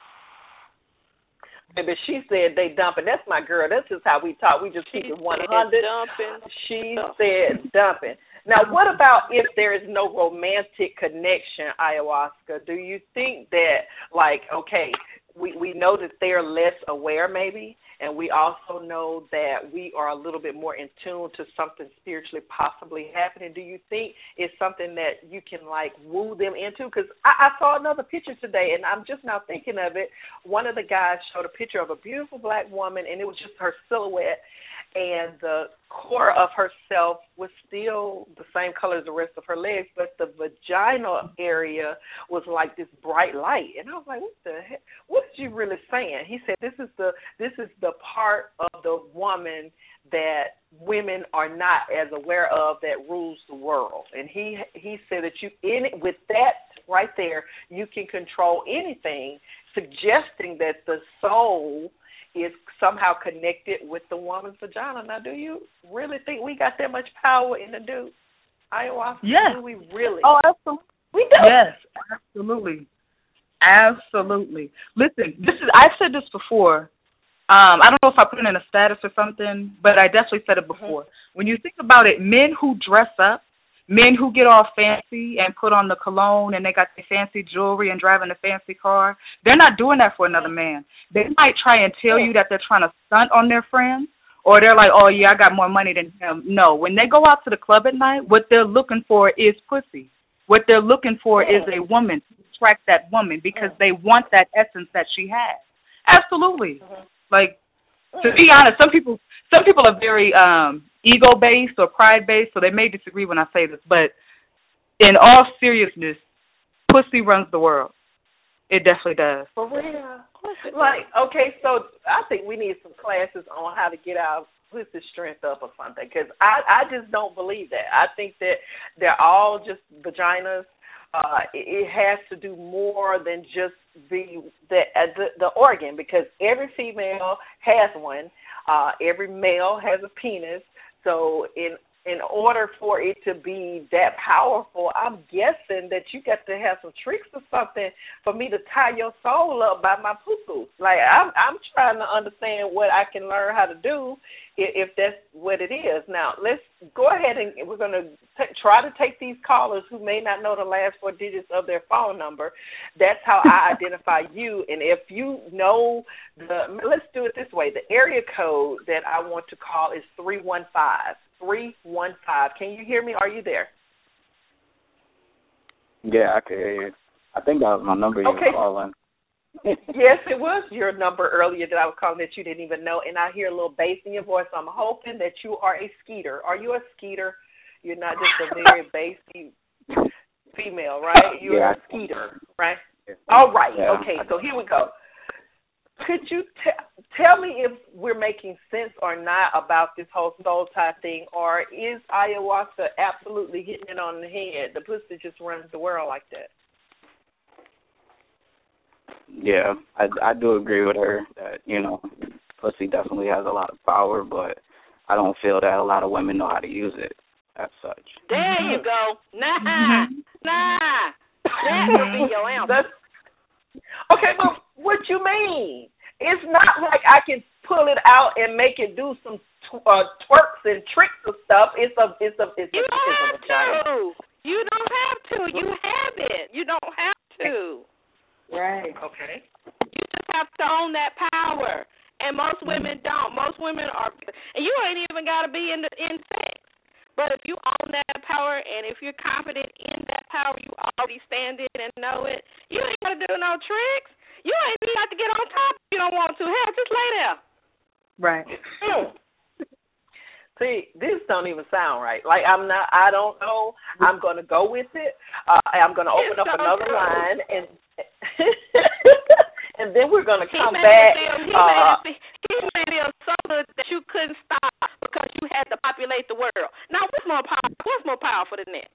Baby, she said they dumping. That's my girl. That's just how we talk. We just keep it one hundred. Dumping. She said dumping. Now, what about if there is no romantic connection, ayahuasca? Do you think that, like, okay, we we know that they're less aware, maybe, and we also know that we are a little bit more in tune to something spiritually possibly happening. Do you think it's something that you can like woo them into? Because I, I saw another picture today, and I'm just now thinking of it. One of the guys showed a picture of a beautiful black woman, and it was just her silhouette and the core of herself was still the same color as the rest of her legs, but the vaginal area was like this bright light. And I was like, "What the heck? What is you really saying?" He said, "This is the this is the part of the woman that women are not as aware of that rules the world." And he he said that you in it with that right there, you can control anything, suggesting that the soul is somehow connected with the woman's vagina. Now, do you really think we got that much power in the dude? Ayahuasca? Yes. Do we really? Oh, absolutely. We do. Yes, absolutely. Absolutely. Listen, this is I've said this before. Um, I don't know if I put it in a status or something, but I definitely said it before. When you think about it, men who dress up, men who get all fancy and put on the cologne and they got the fancy jewelry and driving a fancy car, they're not doing that for another man. They might try and tell you that they're trying to stunt on their friends, or they're like, "Oh yeah, I got more money than him." No, when they go out to the club at night, what they're looking for is pussy. What they're looking for is a woman to attract that woman because they want that essence that she has. Absolutely. Like to be honest, some people some people are very um ego based or pride based, so they may disagree when I say this, but in all seriousness, pussy runs the world. It definitely does. For real. Like, okay, so I think we need some classes on how to get our pussy strength up or something, because I I just don't believe that. I think that they're all just vaginas. Uh, it, it has to do more than just the the uh, the, the organ, because every female has one. Uh, every male has a penis. So in in order for it to be that powerful, I'm guessing that you got to have some tricks or something for me to tie your soul up by my poo poo. Like I'm I'm trying to understand what I can learn how to do if, if that's what it is. Now let's go ahead and we're going to try to take these callers who may not know the last four digits of their phone number. That's how I [LAUGHS] identify you. And if you know the, let's do it this way. The area code that I want to call is three one five three one five. Can you hear me? Are you there? Yeah, I can hear you. I think that was my number you Okay. were calling. [LAUGHS] yes, it was your number earlier that I was calling that you didn't even know, and I hear a little bass in your voice. So I'm hoping that you are a skeeter. Are you a skeeter? You're not just a very [LAUGHS] bassy female, right? You're Yeah, a skeeter, right? All right. Yeah. Okay. So here we go. Could you t- tell me if we're making sense or not about this whole soul tie thing, or is ayahuasca absolutely hitting it on the head? The pussy just runs the world like that. Yeah, I I do agree with her that you know, pussy definitely has a lot of power, but I don't feel that a lot of women know how to use it as such. There you go. Nah, mm-hmm. nah. That would be your [LAUGHS] answer. That's, okay, but what you mean? It's not like I can pull it out and make it do some tw- uh, twerks and tricks and stuff. It's a, it's a, it's You a, don't it's a have vagina. to. You don't have to. You have it. You don't have to. Right. Okay. You just have to own that power. And most women don't. Most women are and you ain't even gotta be in the in sex. But if you own that power and if you're confident in that power, you already stand it and know it, you ain't gotta do no tricks. You ain't even got to get on top if you don't want to. Hell, just lay there. Right. Hmm. [LAUGHS] See, this don't even sound right. Like I'm not. I don't know. I'm gonna go with it. Uh, I'm gonna open It's up so another true. line and. [LAUGHS] and then we're gonna He come back. feel, he, uh, made it he made it so good that you couldn't stop because you had to populate the world. Now, what's more power? What's more powerful than that?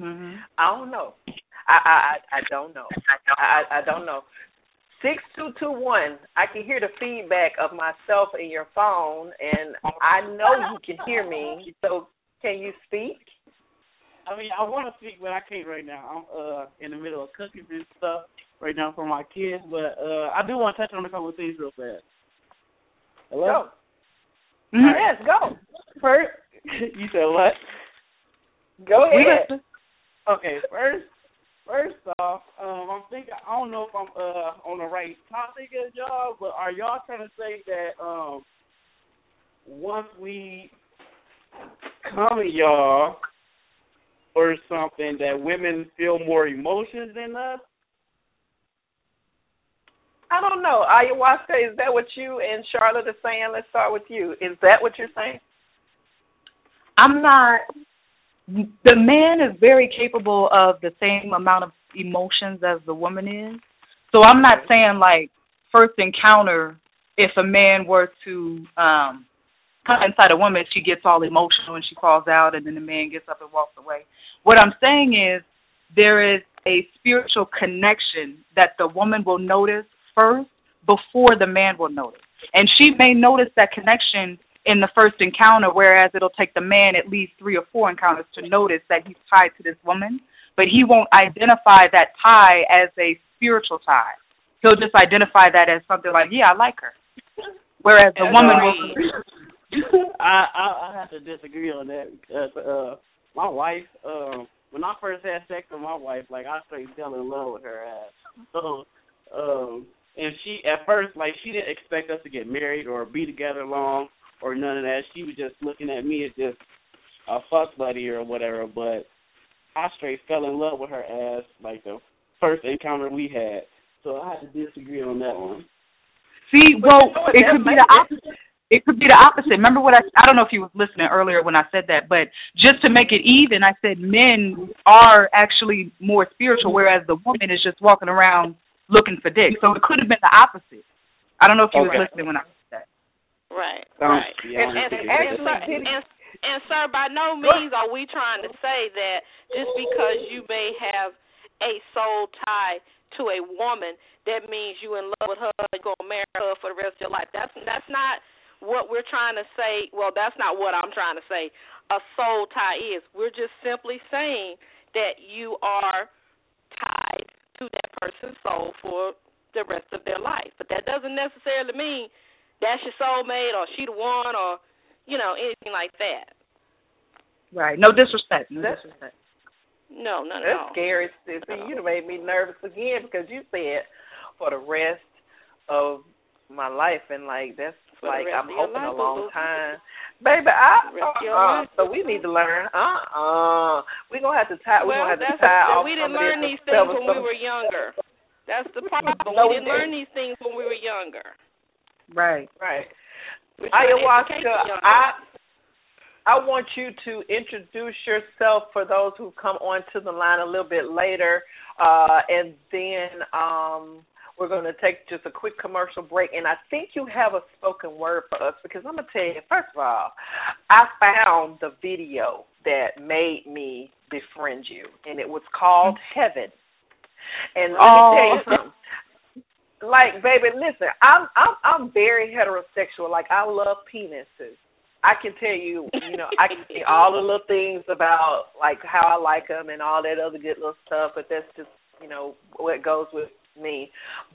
Mhm. I don't know. I I I I don't know. I I don't know. Six two two one. I can hear the feedback of myself in your phone, and I know you can hear me. So can you speak? I mean, I want to speak, but I can't right now. I'm uh in the middle of cooking and stuff right now for my kids, but uh I do want to touch on a couple of things real fast. Hello. Go. Yes, go. First, [LAUGHS] you said what? Go ahead. Okay, first, first off, um, I'm thinking I don't know if I'm uh on the right topic as y'all, but are y'all trying to say that um once we come at y'all or something that women feel more emotions than us? I don't know. Ayahuasca, is that what you and Charlotte are saying? Let's start with you. Is that what you're saying? I'm not. The man is very capable of the same amount of emotions as the woman is. So I'm not saying like first encounter. If a man were to um come inside a woman, she gets all emotional and she crawls out, and then the man gets up and walks away. What I'm saying is there is a spiritual connection that the woman will notice first before the man will notice. And she may notice that connection in the first encounter, whereas it'll take the man at least three or four encounters to notice that he's tied to this woman. But he won't identify that tie as a spiritual tie. He'll just identify that as something like, yeah, I like her. Whereas the woman will. [LAUGHS] I, I I have to disagree on that because uh, my wife, um, when I first had sex with my wife, like I straight fell in love with her ass. So, um, and she at first like she didn't expect us to get married or be together long or none of that. She was just looking at me as just a fuck buddy or whatever. But I straight fell in love with her ass like the first encounter we had. So I had to disagree on that one. See, well, it could be the opposite. It could be the opposite. Remember what I I don't know if you were listening earlier when I said that, but just to make it even, I said men are actually more spiritual, whereas the woman is just walking around looking for dick. So it could have been the opposite. I don't know if you Okay. was listening when I said that. Right, Um, right. yeah, and, and, and, sir, and, and sir, by no means are we trying to say that just because you may have a soul tie to a woman, that means you in love with her and you're gonna marry her for the rest of your life. That's that's not what we're trying to say. Well, that's not what I'm trying to say. A soul tie is. We're just simply saying that you are tied to that person's soul for the rest of their life. But that doesn't necessarily mean that's your soulmate or she the one or you know anything like that. Right. No disrespect. No That's- disrespect. No, not at That's all. scary. See, you made me nervous again because you said for the rest of my life, and like that's For like I'm of your hoping a long time, baby. I The rest of your uh, so we need to learn. Uh uh we gonna have to tie. we well, gonna have to that's tie off we didn't of learn these things when we were younger. That's the problem. No, we we didn't learn didn't. these things when we were younger. Right. Right. We're trying to educate Ayahuasca, I I want you to introduce yourself for those who come onto the line a little bit later, uh, and then um, we're going to take just a quick commercial break. And I think you have a spoken word for us because I'm going to tell you, first of all, I found the video that made me befriend you, and it was called Heaven. And let me Oh. tell you something like baby listen i'm i'm i'm very heterosexual. Like i love penises. I can tell you you know i can say [LAUGHS] all the little things about like how i like them and all that other good little stuff but that's just you know what goes with me.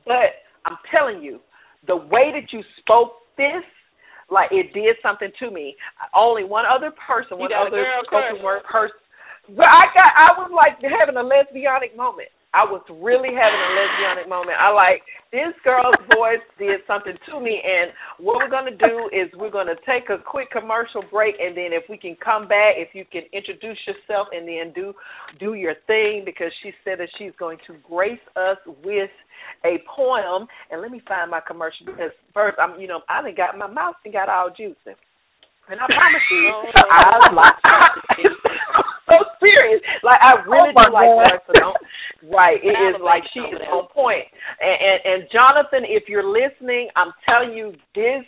But i'm telling you the way that you spoke this like it did something to me. Only one other person one other spoken word person. But i got i was like having a lesbianic moment I was really having a lesbianic moment. I like this girl's [LAUGHS] voice did something to me, and what we're gonna do is we're gonna take a quick commercial break, and then if we can come back, if you can introduce yourself and then do do your thing because she said that she's going to grace us with a poem. And let me find my commercial because first I'm you know I done got my mouth and got all juicy. And I promise you, I like [LAUGHS] so serious. Like I really Oh, do like God. her. So don't. Right, it is like she is on point. And, and and Jonathan, if you're listening, I'm telling you this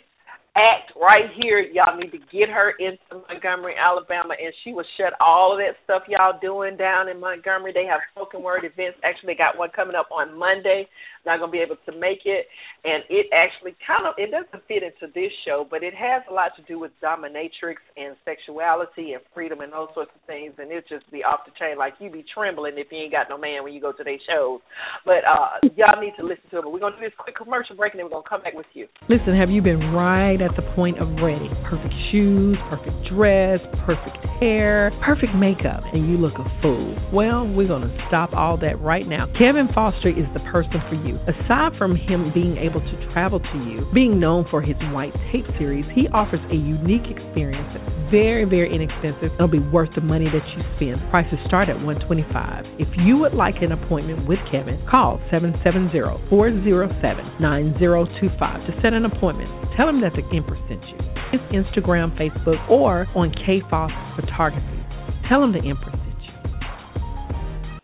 act right here, y'all need to get her into Montgomery, Alabama, and she will shut all of that stuff y'all doing down in Montgomery. They have spoken word events. Actually, they got one coming up on Monday. Not gonna be able to make it, and it actually kind of it doesn't fit into this show, but it has a lot to do with dominatrix and sexuality and freedom and those sorts of things. And it just be off the chain, like you be trembling if you ain't got no man when you go to their shows. But uh y'all need to listen to it. But we're gonna do this quick commercial break, and then we're gonna come back with you. Listen, have you been right at the point of ready? Perfect shoes, perfect dress, perfect hair, perfect makeup, and you look a fool. Well, we're going to stop all that right now. Kevin Foster is the person for you. Aside from him being able to travel to you, being known for his white tape series, he offers a unique experience very, very inexpensive. It'll be worth the money that you spend. Prices start at 125. If you would like an appointment with Kevin, call 770-407-9025 to set an appointment. Tell him that the Empress sent you. His Instagram, Facebook, or on KFOS Photography. Tell him the Empress.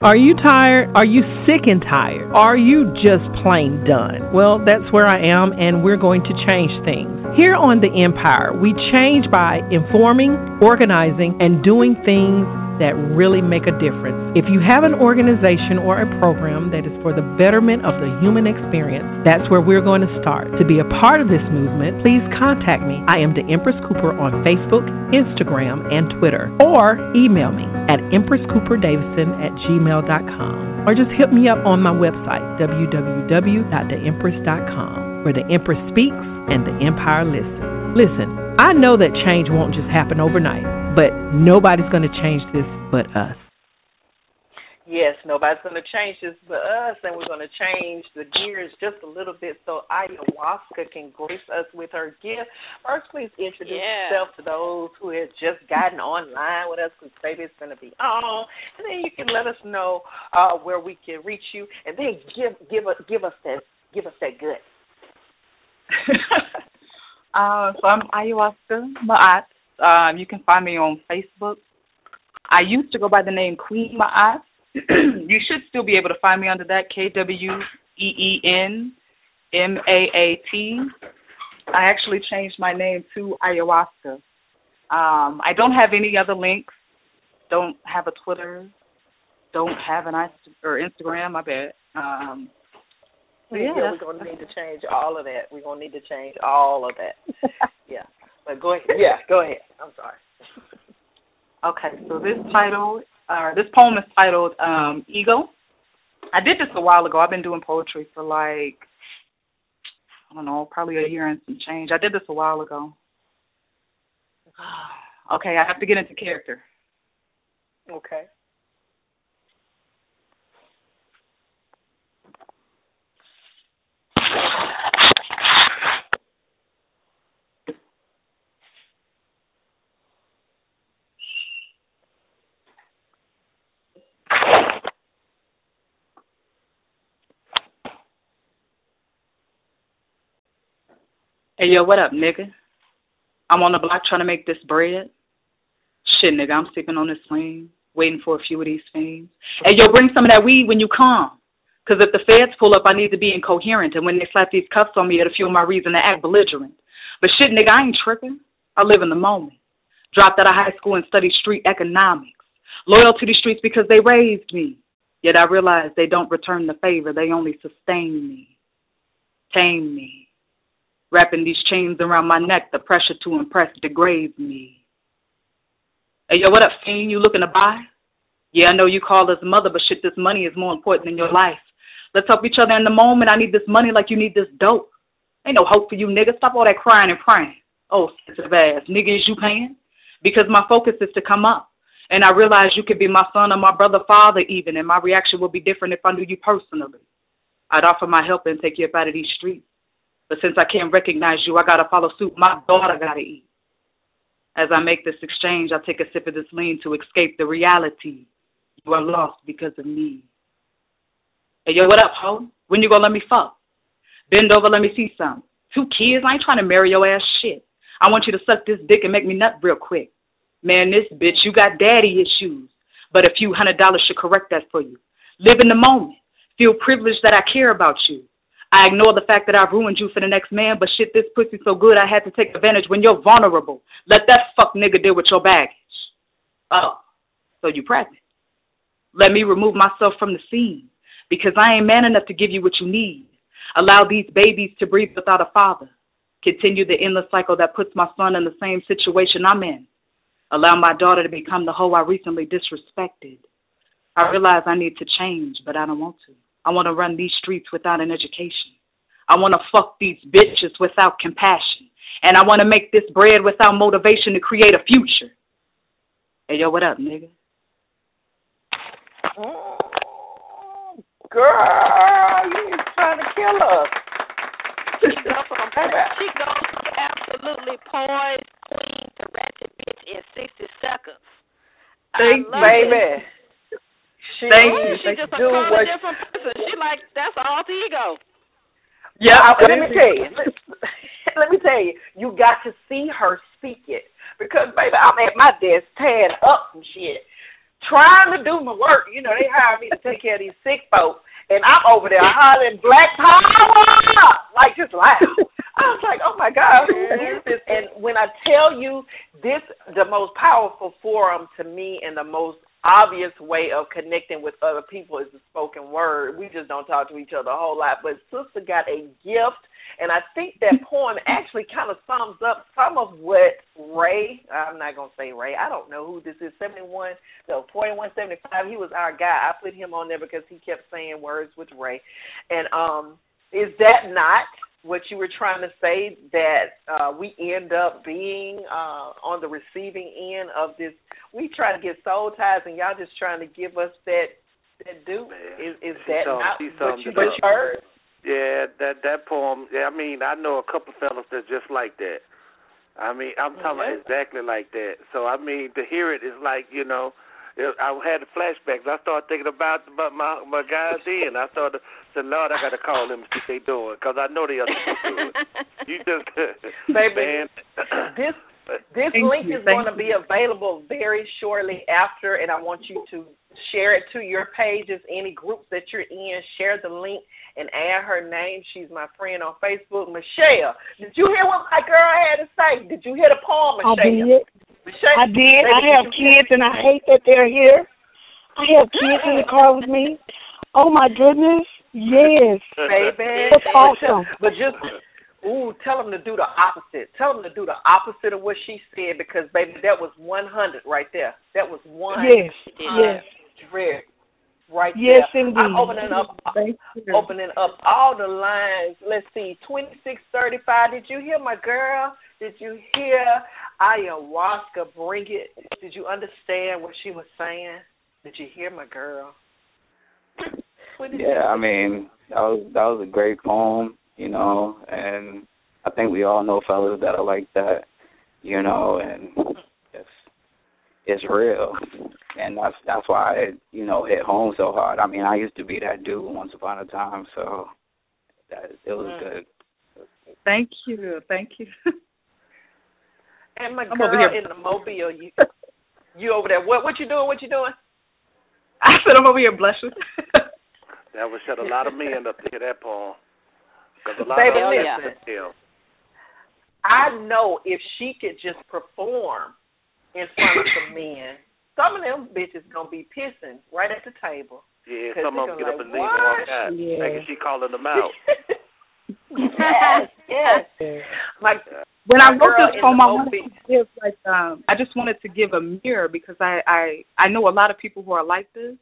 Are you tired? Are you sick and tired? Are you just plain done? Well, that's where I am, and we're going to change things. Here on The Empire, we change by informing, organizing, and doing things that really make a difference. If you have an organization or a program that is for the betterment of the human experience, that's where we're going to start. To be a part of this movement, please contact me. I am the Empress Cooper on Facebook, Instagram, and Twitter, or email me at empresscooperdavison at gmail.com, or just hit me up on my website, www.theempress.com, where the Empress speaks, and the Empire listens. Listen, I know that change won't just happen overnight, but nobody's going to change this but us. Yes, nobody's going to change this but us, and we're going to change the gears just a little bit so ayahuasca can grace us with her gift. First, please introduce Yeah. yourself to those who have just gotten online with us because baby it's going to be on, and then you can let us know uh, where we can reach you, and then give give us give us that give us that good. [LAUGHS] uh, so I'm ayahuasca Ma'at. Um, you can find me on Facebook. I used to go by the name Queen Ma'at. [CLEARS THROAT] you should still be able to find me under that K W E E N M A A T. I actually changed my name to ayahuasca. Um, I don't have any other links. Don't have a Twitter. Don't have an Inst- or Instagram. My bad. Um, yeah, yeah, we're going to need to change all of that. We're going to need to change all of that. yeah, but go ahead. Yeah, go ahead. I'm sorry. [LAUGHS] Okay, so this title, or this poem is titled um, "Ego." I did this a while ago. I've been doing poetry for like I don't know, probably a year and some change. I did this a while ago. [SIGHS] Okay, I have to get into character. Okay. Hey yo, what up, nigga? I'm on the block trying to make this bread. Shit, nigga, I'm sipping on this flame, waiting for a few of these fiends. Hey yo, bring some of that weed when you come. Cause if the feds pull up, I need to be incoherent, and when they slap these cuffs on me, it'll fuel my reason to act belligerent. But shit, nigga, I ain't tripping. I live in the moment. Dropped out of high school and studied street economics. Loyal to these streets because they raised me. Yet I realize they don't return the favor, they only sustain me, tame me. Wrapping these chains around my neck, the pressure to impress degrades me. Hey, yo, what up, fiend? You looking to buy? Yeah, I know you call us mother, but shit, this money is more important than your life. Let's help each other in the moment. I need this money like you need this dope. Ain't no hope for you, nigga. Stop all that crying and praying. Oh, sensitive ass. Nigga, is you paying? Because my focus is to come up. And I realize you could be my son or my brother, father, even, and my reaction would be different if I knew you personally. I'd offer my help and take you up out of these streets. But since I can't recognize you, I gotta follow suit. My daughter gotta eat. As I make this exchange, I take a sip of this lean to escape the reality. You are lost because of me. Hey, yo, what up, ho? When you gonna let me fuck? Bend over, let me see some. Two kids? I ain't trying to marry your ass shit. I want you to suck this dick and make me nut real quick. Man, this bitch, you got daddy issues. But a few hundred dollars should correct that for you. Live in the moment. Feel privileged that I care about you. I ignore the fact that I've ruined you for the next man, but shit, this pussy so good I had to take advantage when you're vulnerable. Let that fuck nigga deal with your baggage. Oh, so you pregnant. Let me remove myself from the scene because I ain't man enough to give you what you need. Allow these babies to breathe without a father. Continue the endless cycle that puts my son in the same situation I'm in. Allow my daughter to become the hoe I recently disrespected. I realize I need to change, but I don't want to. I want to run these streets without an education. I want to fuck these bitches without compassion. And I want to make this bread without motivation to create a future. Hey, yo, what up, nigga? Mm, girl, you trying to kill us. She goes from she goes from absolutely poised queen to ratchet bitch in sixty seconds. Thank I love baby. It. She, Thank you. She just a do totally what- different person. She like that's all alter ego. Yeah, I, let me tell you. [LAUGHS] Let me tell you, you got to see her speak it because, baby, I'm at my desk tearing up some shit, trying to do my work. You know, they hire me to take care of these sick folks, and I'm over there hollering "Black Power" like just loud. I was like, "Oh my God, who is this?" And when I tell you, this the most powerful forum to me, and the most obvious way of connecting with other people is the spoken word. We just don't talk to each other a whole lot. But sister got a gift, and I think that [LAUGHS] poem actually kind of sums up some of what Ray. I'm not gonna say Ray. I don't know who this is. Seventy one, no, forty one seventy five. He was our guy. I put him on there because he kept saying words with Ray, and um. Is that not what you were trying to say that uh, we end up being uh, on the receiving end of this. We try to get soul ties, and y'all just trying to give us that that do. Is is that summed- not what you just heard? Yeah, that that poem. Yeah, I mean, I know a couple fellas that's just like that. I mean, I'm talking Yeah. exactly like that. So I mean, to hear it is like you know, I had the flashbacks. I started thinking about about my my guys then. I started said, Lord, I got to call them and see what they doing because I know they are good. [LAUGHS] You just, [LAUGHS] Baby, man. this [CLEARS THROAT] This Thank link you, is thank going to be available very shortly after, and I want you to share it to your pages, any groups that you're in. Share the link and add her name. She's my friend on Facebook, Michelle. Did you hear what my girl had to say? Did you hear the poem, I Michelle? did. Michelle, I did. I have did you hear- kids, and I hate that they're here. I have kids in the [LAUGHS] car with me. Oh my goodness! Yes, baby. That's awesome. But just ooh, tell them to do the opposite. Tell them to do the opposite of what she said because baby, that was one hundred right there. That was one. Yes, yes. Red. Right Yes, there. indeed. I'm opening up opening up all the lines. Let's see, twenty six thirty five. Did you hear my girl? Did you hear ayahuasca bring it? Did you understand what she was saying? Did you hear my girl? [LAUGHS] Yeah, I mean that was that was a great poem, you know, and I think we all know fellas that are like that, you know, and it's it's real, and that's that's why it you know hit home so hard. I mean, I used to be that dude once upon a time, so that it was Mm. good. Thank you, thank you. [LAUGHS] And my I'm girl over here. in the mobile, you you over there? What what you doing? What you doing? [LAUGHS] I said I'm over here blushing. [LAUGHS] That would shut a lot of men up to hear that poem. Because a lot Baby, of them listen. listen to. I know if she could just perform in front of some [COUGHS] men, some of them bitches gonna be pissing right at the table. Yeah, 'Cause some of them gonna get up and leave and walk out, Yeah. thinking she calling them out. [LAUGHS] yes, yes. [LAUGHS] Like when I my wrote girl this poem, I wanted to give like um I just wanted to give a mirror because I I I know a lot of people who are like this,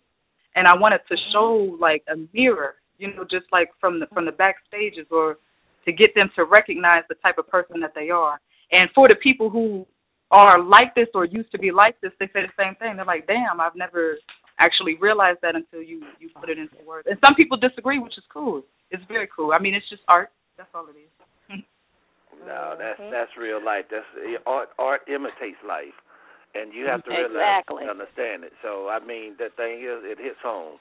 and I wanted to show like a mirror, you know, just like from the from the backstages or to get them to recognize the type of person that they are. And for the people who are like this or used to be like this, they say the same thing. They're like, "Damn, I've never actually realized that until you you put it into words." And some people disagree, which is cool. It's very cool. I mean, it's just art. That's all it is. [LAUGHS] No, that's that's real life. That's art. Art imitates life, and you have to realize Exactly. and understand it. So I mean, the thing is, it hits home.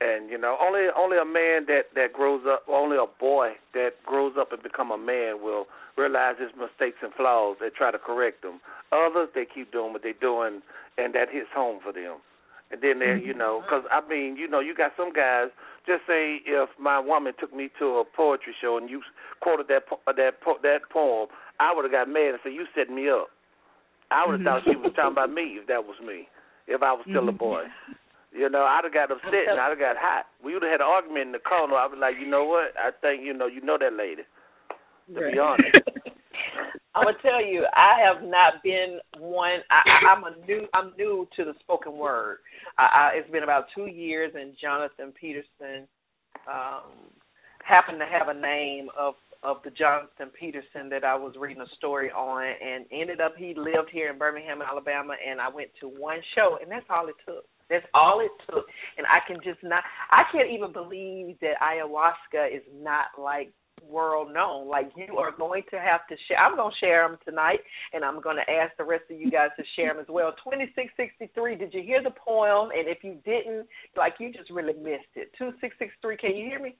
And you know, only only a man that that grows up, only a boy that grows up and become a man will realize his mistakes and flaws and try to correct them. Others they keep doing what they're doing, and that hits home for them. And then they, you mm-hmm. know, because I mean, you know, you got some guys. Just say if my woman took me to a poetry show and you quoted that po- uh, that po- that poem, I would have got mad and said you set me up. I would have thought she was talking about me if that was me. If I was still a boy, mm-hmm. you know, I'd have got upset and I'd have got hot. We would have had an argument in the corner. I was like, you know what? I think you know, you know that lady. To be honest. I'm gonna [LAUGHS] tell you, I have not been one. I, I, I'm a new. I'm new to the spoken word. I, I, it's been about two years, and Jonathan Peterson um, happened to have a name of of the Jonathan Peterson that I was reading a story on, and ended up he lived here in Birmingham, Alabama, and I went to one show, and that's all it took. That's all it took, and I can just not. I can't even believe that ayahuasca is not like world known. Like you are going to have to share. I'm going to share them tonight, and I'm going to ask the rest of you guys to share them as well. 2663. Did you hear the poem? And if you didn't, like you just really missed it. 2663. Can you hear me?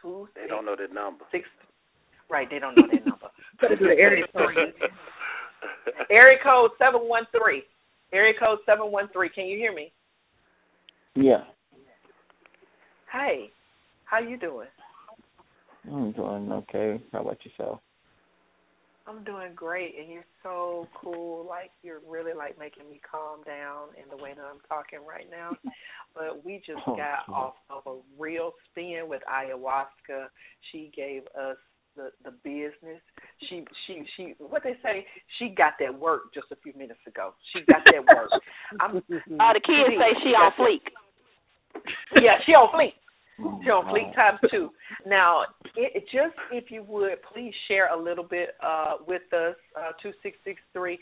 Two They don't know that number. six. Right, they don't know that number. [LAUGHS] Better do the area code. Area code seven one three. Area code seven one three. Can you hear me? Yeah, Hey, how you doing? I'm doing okay. How about yourself? I'm doing great, and you're so cool. Like you're really like making me calm down in the way that I'm talking right now. But we just Oh, got cool. off of a real spin with ayahuasca. She gave us the the business. She she she what they say. She got that work just a few minutes ago. She got that work. I'm, Uh, the kids [LAUGHS] say she on fleek. yeah, she on fleek. On Fleek times two. Now, it, just if you would please share a little bit uh, with us, uh, two six six three.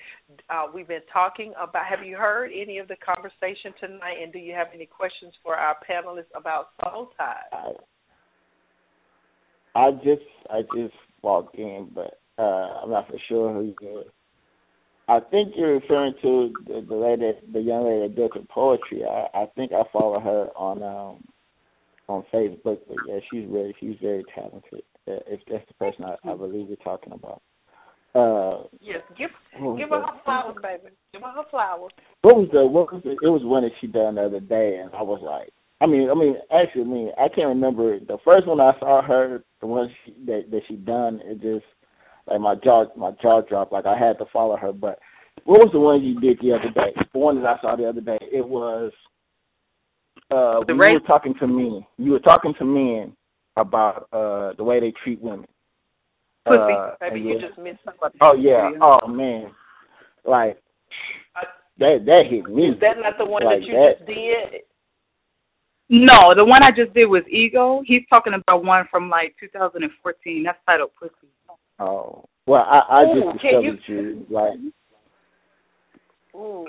Uh, we've been talking about. Have you heard any of the conversation tonight? And do you have any questions for our panelists about soul ties? I, I just I just walked in, but uh, I'm not for sure who you are. I think you're referring to the, the lady, the young lady that does her poetry. I, I think I follow her on um on Facebook, but yeah, she's really she's very talented. Uh, if that's the person I, I believe you're talking about. Uh, yes, give give her her flowers, baby. Give her her flowers. What was the what was the, it was one that she done the other day, and I was like, I mean, I mean, actually, I mean, I can't remember the first one I saw her, the one she, that that she done. It just like my jaw my jaw dropped. Like I had to follow her. But what was the one you did the other day? The one that I saw the other day. It was uh the you race? were talking to me. You were talking to men about uh the way they treat women. Pussy, Uh, and you yeah. just missed something. Oh yeah. Oh man. Like that that hit me. Is that not the one like that you that. just did? No, the one I just did was Ego. He's talking about one from like 2014. That's titled Pussy. Oh. Well, I I Ooh, just can you- you like Ooh,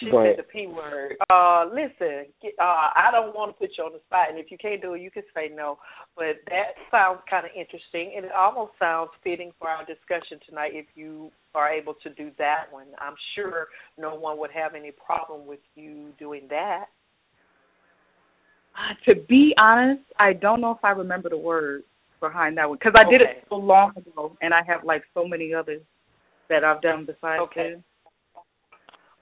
she Go said the p word. Uh, listen, get, uh, I don't want to put you on the spot, and if you can't do it, you can say no. But that sounds kind of interesting, and it almost sounds fitting for our discussion tonight. If you are able to do that one, I'm sure no one would have any problem with you doing that. Uh, to be honest, I don't know if I remember the words behind that one because I did it so long ago, and I have like so many others that I've done besides Okay. this.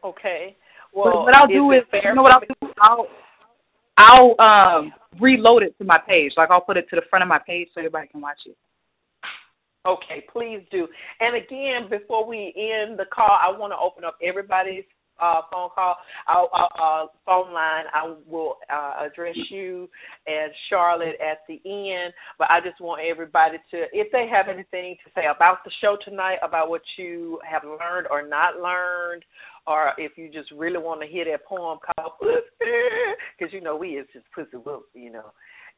Okay. Well, what I'll do is is, it fair you know what I'll do? I'll I'll um reload it to my page. Like I'll put it to the front of my page so everybody can watch it. Okay, please do. And again, before we end the call, I want to open up everybody's uh, phone call, uh, uh, phone line. I will uh, address you and Charlotte at the end, but I just want everybody to, if they have anything to say about the show tonight, about what you have learned or not learned, or if you just really want to hear that poem called [LAUGHS] Pussy, because you know we is just pussy whoop, you know.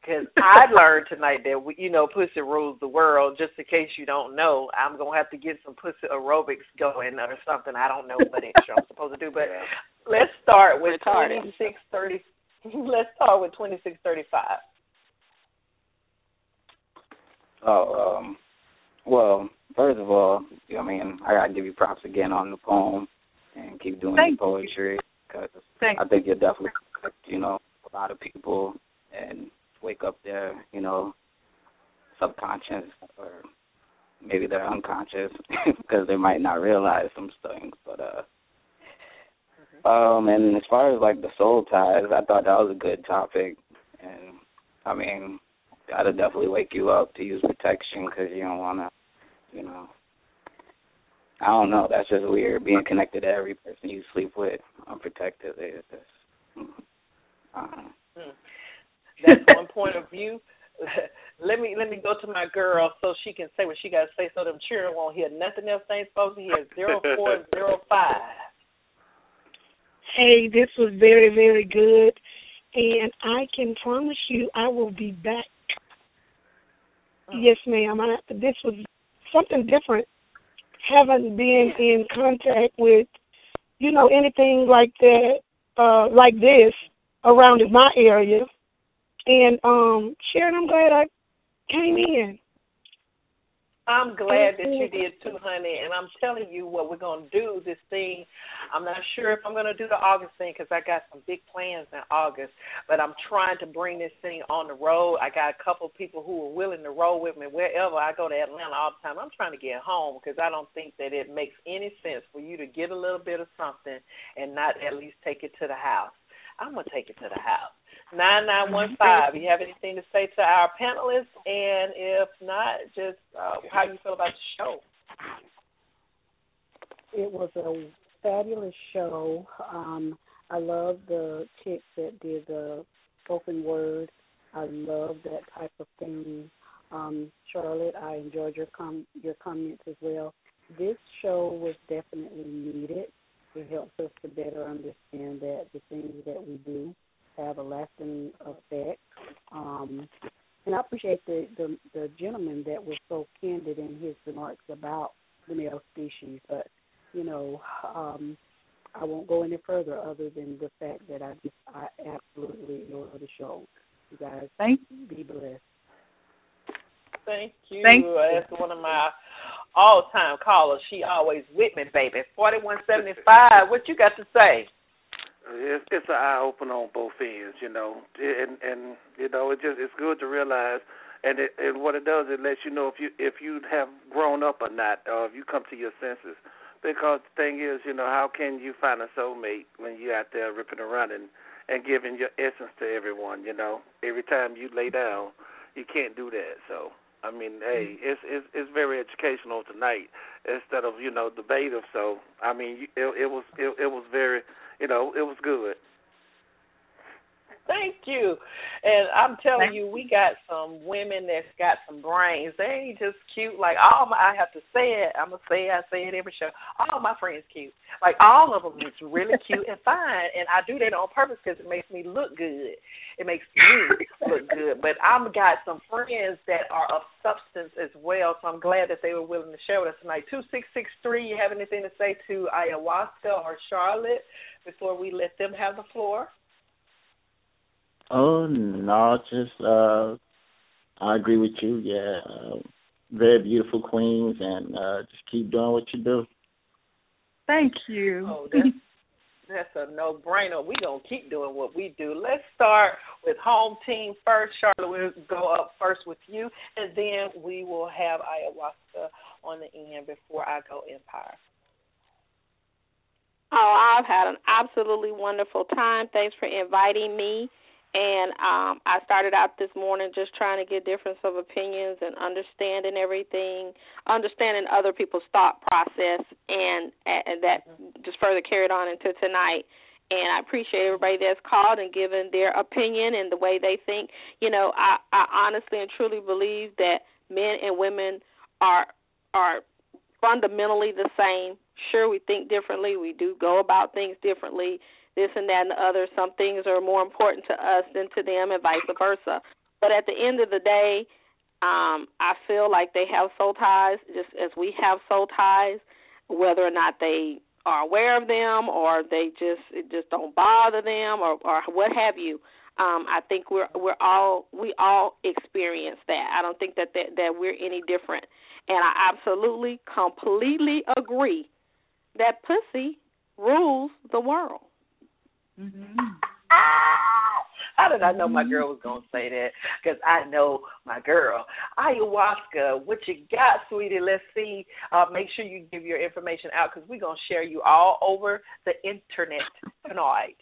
Because I learned tonight that we, you know pussy rules the world. Just in case you don't know, I'm gonna have to get some pussy aerobics going or something. I don't know what extra I'm supposed to do, but let's start with Retarded. twenty six thirty. [LAUGHS] Let's start with twenty six thirty five. Oh, um, well, first of all, I mean, I gotta give you props again on the poem and keep doing Thank your poetry because I think you're definitely, you know, a lot of people and wake up their, you know, subconscious or maybe they're unconscious [LAUGHS] because they might not realize some things. But uh, um, and as far as like the soul ties, I thought that was a good topic, and I mean, that'll definitely wake you up to use protection because you don't want to, you know. I don't know. That's just weird. Being connected to every person you sleep with, unprotected. Is just, uh, That's [LAUGHS] one point of view. [LAUGHS] let me let me go to my girl so she can say what she got to say, so them children won't hear nothing else they ain't supposed to hear. [LAUGHS] Zero four zero five. Hey, this was very, very good. And I can promise you I will be back. Yes, ma'am. I, this was something different. Haven't been in contact with, you know, anything like that, uh, like this around in my area. And um, Sharon, I'm glad I came in. I'm glad that you did too, honey. And I'm telling you what we're going to do. This thing, I'm not sure if I'm going to do the August thing because I got some big plans in August. But I'm trying to bring this thing on the road. I got a couple of people who are willing to roll with me wherever I go to Atlanta all the time. I'm trying to get home because I don't think that it makes any sense for you to get a little bit of something and not at least take it to the house. I'm gonna take it to the house. Nine nine one five. You have anything to say to our panelists? And if not, just uh, how do you feel about the show. It was a fabulous show. Um, I love the chicks that did the spoken word. I love that type of thing. Um, Charlotte, I enjoyed your com- your comments as well. This show was definitely needed. It helps us to better understand that the things that we do have a lasting effect. Um, and I appreciate the, the the gentleman that was so candid in his remarks about the male species. But you know, um, I won't go any further other than the fact that I just I absolutely adore the show. You guys, thank you. be blessed. Thank you. Thank you. That's one of my all time callers. She always with me, baby. Forty one seventy five. What you got to say? It's it's an eye opener on both ends, you know, and and you know it just it's good to realize, and it, and what it does it lets you know if you if you have grown up or not, or if you come to your senses. Because the thing is, you know, how can you find a soulmate when you're out there ripping around and and giving your essence to everyone? You know, every time you lay down, you can't do that. So I mean, hey, it's it's it's very educational tonight instead of you know debative. So I mean, it it was it, it was very you know it was good. Thank you. And I'm telling you, we got some women that's got some brains. They ain't just cute. Like all my, I have to say it. I'm gonna say it. I say it every show. All my friends cute. Like all of them is really [LAUGHS] cute and fine. And I do that on purpose because it makes me look good. It makes me [LAUGHS] look good. But I've got some friends that are of substance as well. So I'm glad that they were willing to share with us tonight. Two six six three. You have anything to say to ayahuasca or Charlotte before we let them have the floor? Oh no, just uh I agree with you. Yeah, uh, very beautiful queens, and uh just keep doing what you do. Thank you. Oh, that's, that's a no-brainer. We're going to keep doing what we do. Let's start with home team first. Charlotte, we'll go up first with you, and then we will have ayahuasca on the end before I go Empire. Oh, I've had an absolutely wonderful time. Thanks for inviting me. And um, I started out this morning just trying to get difference of opinions and understanding everything, understanding other people's thought process, and, and that just further carried on into tonight. And I appreciate everybody that's called and given their opinion and the way they think. You know, I, I honestly and truly believe that men and women are are fundamentally the same. Sure, we think differently. We do go about things differently this and that and the other. Some things are more important to us than to them, and vice versa. But at the end of the day, um, I feel like they have soul ties, just as we have soul ties, whether or not they are aware of them or they just it just don't bother them or or what have you. Um, I think we're we're all we all experience that. I don't think that that, that we're any different. And I absolutely, completely agree that pussy rules the world. Mm-hmm. How did I know my girl was gonna say that? Because I know my girl. Ayahuasca, what you got, sweetie? Let's see. Uh, make sure you give your information out because we're gonna share you all over the internet tonight.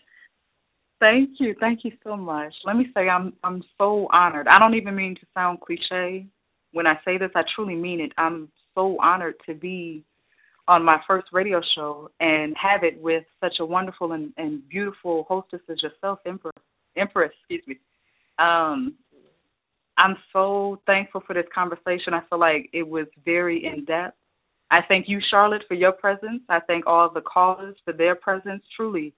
Thank you, thank you so much. Let me say I'm I'm so honored. I don't even mean to sound cliche when I say this. I truly mean it. I'm so honored to be on my first radio show and have it with such a wonderful and, and beautiful hostess as yourself, Empress. Empress, excuse me. Um, I'm so thankful for this conversation. I feel like it was very in depth. I thank you, Charlotte, for your presence. I thank all the callers for their presence. Truly,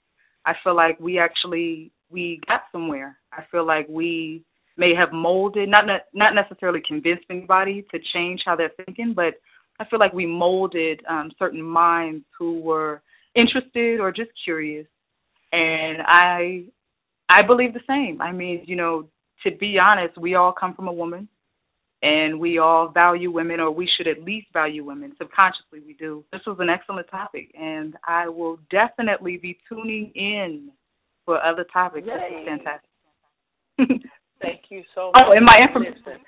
I feel like we actually we got somewhere. I feel like we may have molded, not not necessarily convinced anybody to change how they're thinking, but I feel like we molded um, certain minds who were interested or just curious, and I I believe the same. I mean, you know, to be honest, we all come from a woman, and we all value women, or we should at least value women. Subconsciously, we do. This was an excellent topic, and I will definitely be tuning in for other topics. This is fantastic. [LAUGHS] Thank you so much. Oh, and my information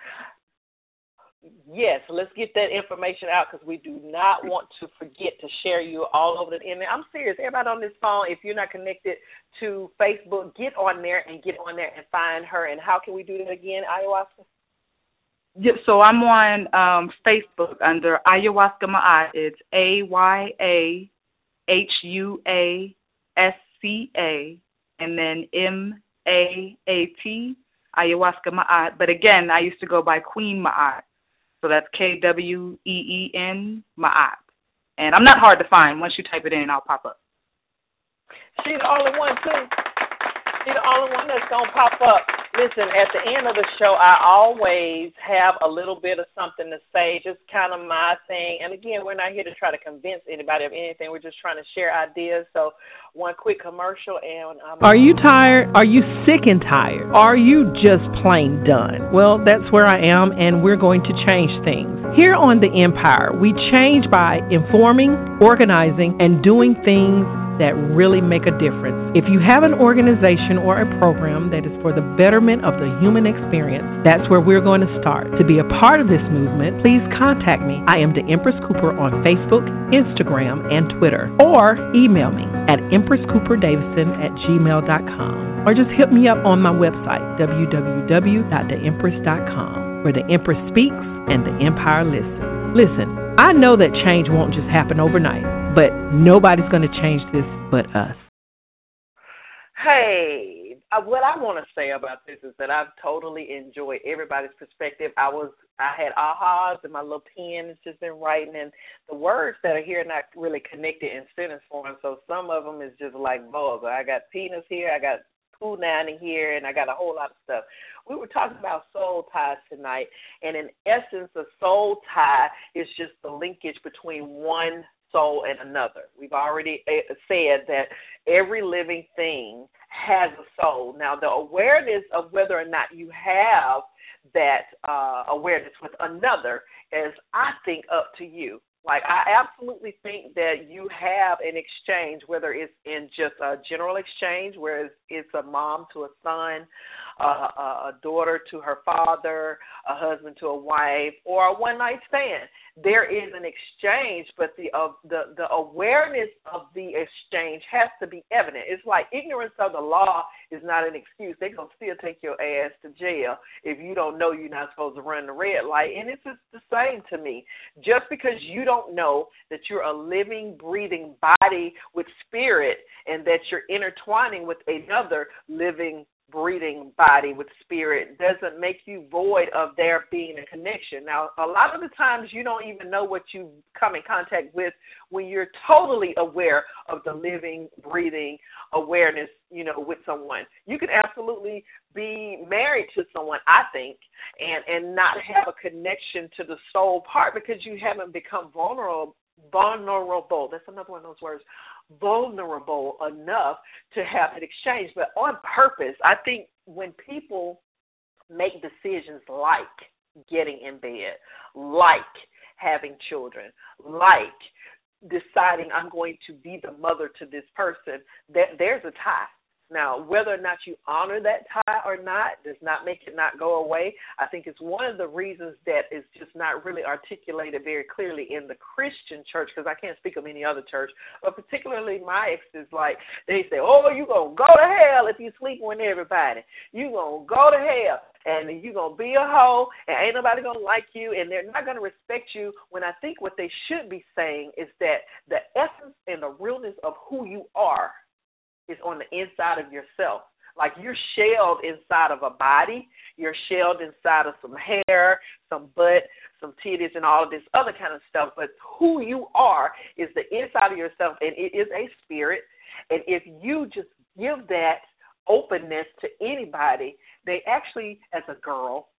yes, let's get that information out because we do not want to forget to share you all over the internet. I'm serious. Everybody on this phone, if you're not connected to Facebook, get on there and get on there and find her. And how can we do that again, ayahuasca? Yeah, so I'm on um, Facebook under Ayahuasca Ma'at. It's A Y A H U A S C A and then M A A T Ayahuasca Ma'at. But again, I used to go by Kween Ma'at. So that's K W E E N Ma'at. And I'm not hard to find. Once you type it in, I'll pop up. She's all in one too. be the only one that's gonna pop up. Listen, at the end of the show, I always have a little bit of something to say, just kind of my thing. And again, we're not here to try to convince anybody of anything. We're just trying to share ideas. So, one quick commercial, and um, are you tired? Are you sick and tired? Are you just plain done? Well, that's where I am, and we're going to change things. Here on the Empire, we change by informing, organizing, and doing things that really make a difference. If you have an organization or a program that is for the betterment of the human experience, that's where we're going to start. To be a part of this movement, please contact me. I am the Empress Cooper on Facebook, Instagram, and Twitter, or email me at empresscooperdavison at gmail.com, or just hit me up on my website, www.theempress.com, where the Empress speaks and the Empire listens. Listen, I know that change won't just happen overnight but nobody's going to change this but us. Hey, uh, what I want to say about this is that I've totally enjoyed everybody's perspective. I was I had ahas and my little pen has just been writing, and the words that are here are not really connected in sentence form. So some of them is just like vulgar. I got penis here, I got poo down in here, and I got a whole lot of stuff. We were talking about soul ties tonight, and in essence, a soul tie is just the linkage between one soul and another. We've already eh, said that every living thing has a soul. Now, the awareness of whether or not you have that uh, awareness with another is, I think, up to you. Like I absolutely think that you have an exchange, whether it's in just a general exchange, where it's, it's a mom to a son, uh, a daughter to her father, a husband to a wife, or a one night stand. There is an exchange, but the uh, the the awareness of the exchange has to be evident. It's like ignorance of the law is not an excuse. They're gonna still take your ass to jail if you don't know you're not supposed to run the red light. And it's just the same to me. Just because you don't know that you're a living, breathing body with spirit, and that you're intertwining with another living breathing body with spirit doesn't make you void of there being a connection. Now, a lot of the times you don't even know what you come in contact with when you're totally aware of the living, breathing awareness, you know, with someone. You can absolutely be married to someone, I think, and and not have a connection to the soul part because you haven't become vulnerable vulnerable. That's another one of those words vulnerable enough to have an exchange, but on purpose. I think when people make decisions like getting in bed, like having children, like deciding I'm going to be the mother to this person, that there's a tie. Now, whether or not you honor that tie or not does not make it not go away. I think it's one of the reasons that is just not really articulated very clearly in the Christian church, because I can't speak of any other church, but particularly my ex is like, they say, oh, you going to go to hell if you sleep with everybody. you going to go to hell and you're gonna be a hoe and ain't nobody gonna like you and they're not gonna respect you when I think what they should be saying is that the essence and the realness of who you are is on the inside of yourself. Like you're shelled inside of a body, you're shelled inside of some hair, some butt, some titties, and all of this other kind of stuff. But who you are is the inside of yourself, and it is a spirit. And if you just give that openness to anybody, they actually, as a girl,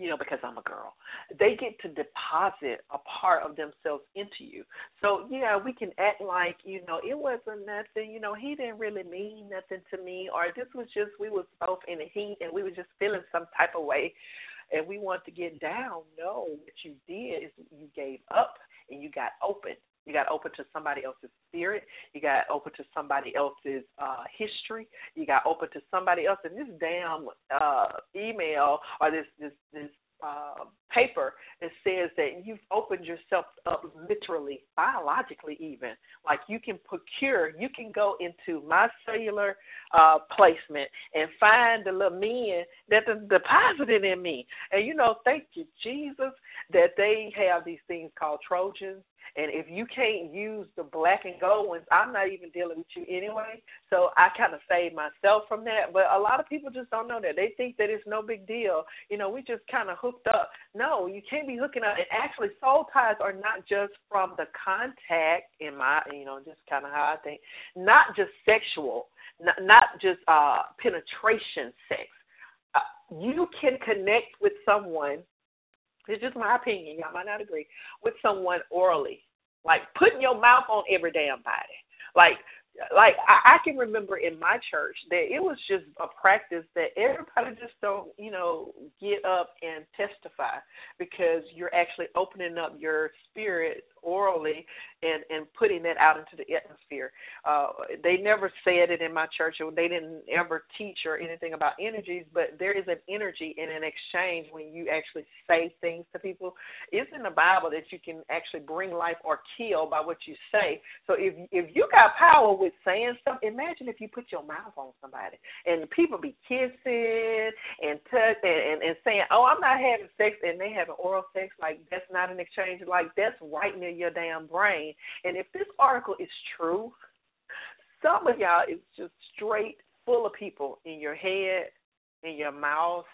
you know, because I'm a girl, they get to deposit a part of themselves into you. So, yeah, we can act like, you know, it wasn't nothing, you know, he didn't really mean nothing to me, or this was just, we was both in the heat and we were just feeling some type of way and we want to get down. No, what you did is you gave up and you got open. You got open to somebody else's spirit. You got open to somebody else's uh, history. You got open to somebody else. And this damn uh, email or this this this uh, paper that says that you've opened yourself up literally, biologically, even. Like you can procure, you can go into my cellular uh, placement and find the little men that deposited in me. And you know, thank you, Jesus, that they have these things called Trojans And if you can't use the black and gold ones, I'm not even dealing with you anyway. So I kind of save myself from that. But a lot of people just don't know that. They think that it's no big deal. You know, we just kind of hooked up. No, you can't be hooking up. And actually, soul ties are not just from the contact, in my, you know, just kind of how I think, not just sexual, not, not just uh penetration sex. Uh, you can connect with someone it's just my opinion. Y'all might not agree with someone orally, like putting your mouth on every damn body. Like like I, I can remember in my church that it was just a practice that everybody just don't you know get up and testify because you're actually opening up your spirit orally and and putting that out into the atmosphere. Uh, they never said it in my church, or they didn't ever teach or anything about energies. But there is an energy in an exchange when you actually say things to people. It's in the Bible that you can actually bring life or kill by what you say. So if if you got power with saying stuff, imagine if you put your mouth on somebody and people be kissing and touch and, and, and saying, "Oh, I'm not having sex," and they having oral sex. Like that's not an exchange. Like that's right near your damn brain. And if this article is true, some of y'all is just straight full of people in your head, in your mouth,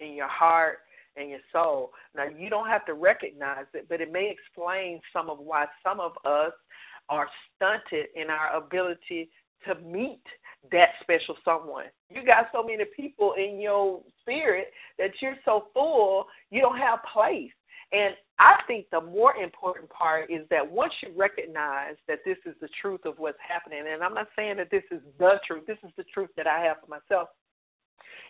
in your heart, and your soul. Now you don't have to recognize it, but it may explain some of why some of us are stunted in our ability to meet that special someone. You got so many people in your spirit that you're so full, you don't have place. And I think the more important part is that once you recognize that this is the truth of what's happening, and I'm not saying that this is the truth, this is the truth that I have for myself,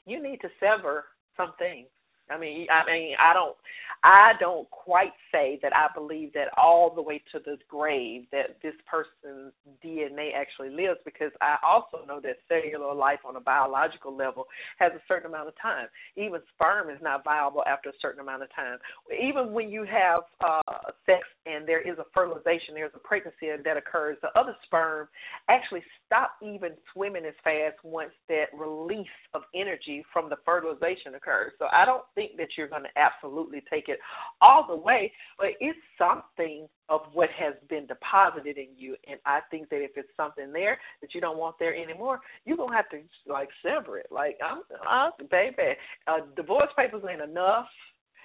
you need to sever some things. I mean, I mean, I don't, I don't quite say that I believe that all the way to the grave that this person's DNA actually lives, because I also know that cellular life on a biological level has a certain amount of time. Even sperm is not viable after a certain amount of time. Even when you have uh, sex and there is a fertilization, there's a pregnancy that occurs, the other sperm actually stop even swimming as fast once that release of energy from the fertilization occurs. So I don't think that you're going to absolutely take it all the way, but it's something of what has been deposited in you. And I think that if it's something there that you don't want there anymore, you're gonna have to like sever it. Like I'm, I'm baby, uh, divorce papers ain't enough.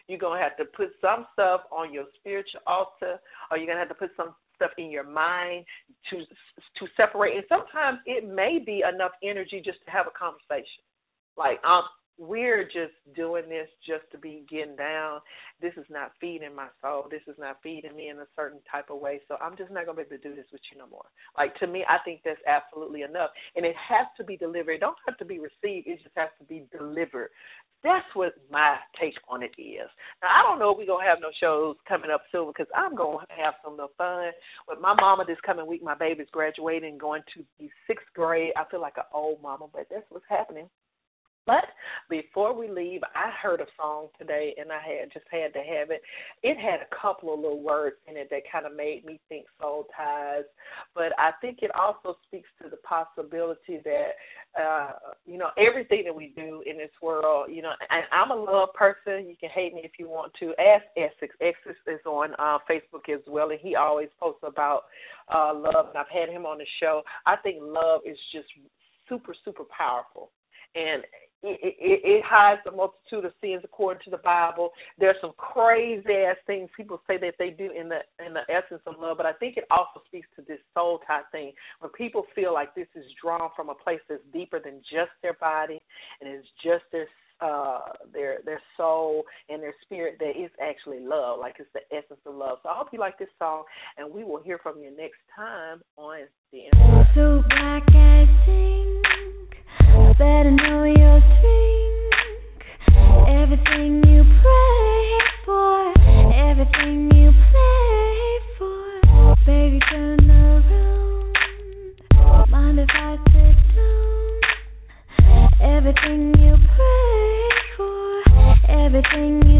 You're gonna have to put some stuff on your spiritual altar, or you're gonna have to put some stuff in your mind to to separate. And sometimes it may be enough energy just to have a conversation. Like um, we're just doing this just to be getting down. This is not feeding my soul. This is not feeding me in a certain type of way. So I'm just not gonna be able to do this with you no more. Like to me, I think that's absolutely enough. And it has to be delivered. It don't have to be received. It just has to be delivered. That's what my take on it is. Now I don't know if we're gonna have no shows coming up soon because I'm gonna have some little fun. With my mama this coming week, my baby's graduating, going to the sixth grade. I feel like an old mama, but that's what's happening. But before we leave, I heard a song today and I had just had to have it. It had a couple of little words in it that kind of made me think soul ties, but I think it also speaks to the possibility that uh you know everything that we do in this world, you know, and I'm a love person. You can hate me if you want to. Ask Essex. Essex is on uh Facebook as well and he always posts about uh love and I've had him on the show. I think love is just super super powerful and it, it, it hides the multitude of sins according to the Bible. There's some crazy ass things people say that they do in the in the essence of love, but I think it also speaks to this soul type thing. When people feel like this is drawn from a place that's deeper than just their body and it's just their uh their their soul and their spirit that is actually love, like it's the essence of love. So I hope you like this song and we will hear from you next time on the So black think better know your drink. Everything you pray for, everything you play for. Baby, turn around. Mind if I sit down? Everything you pray for, everything you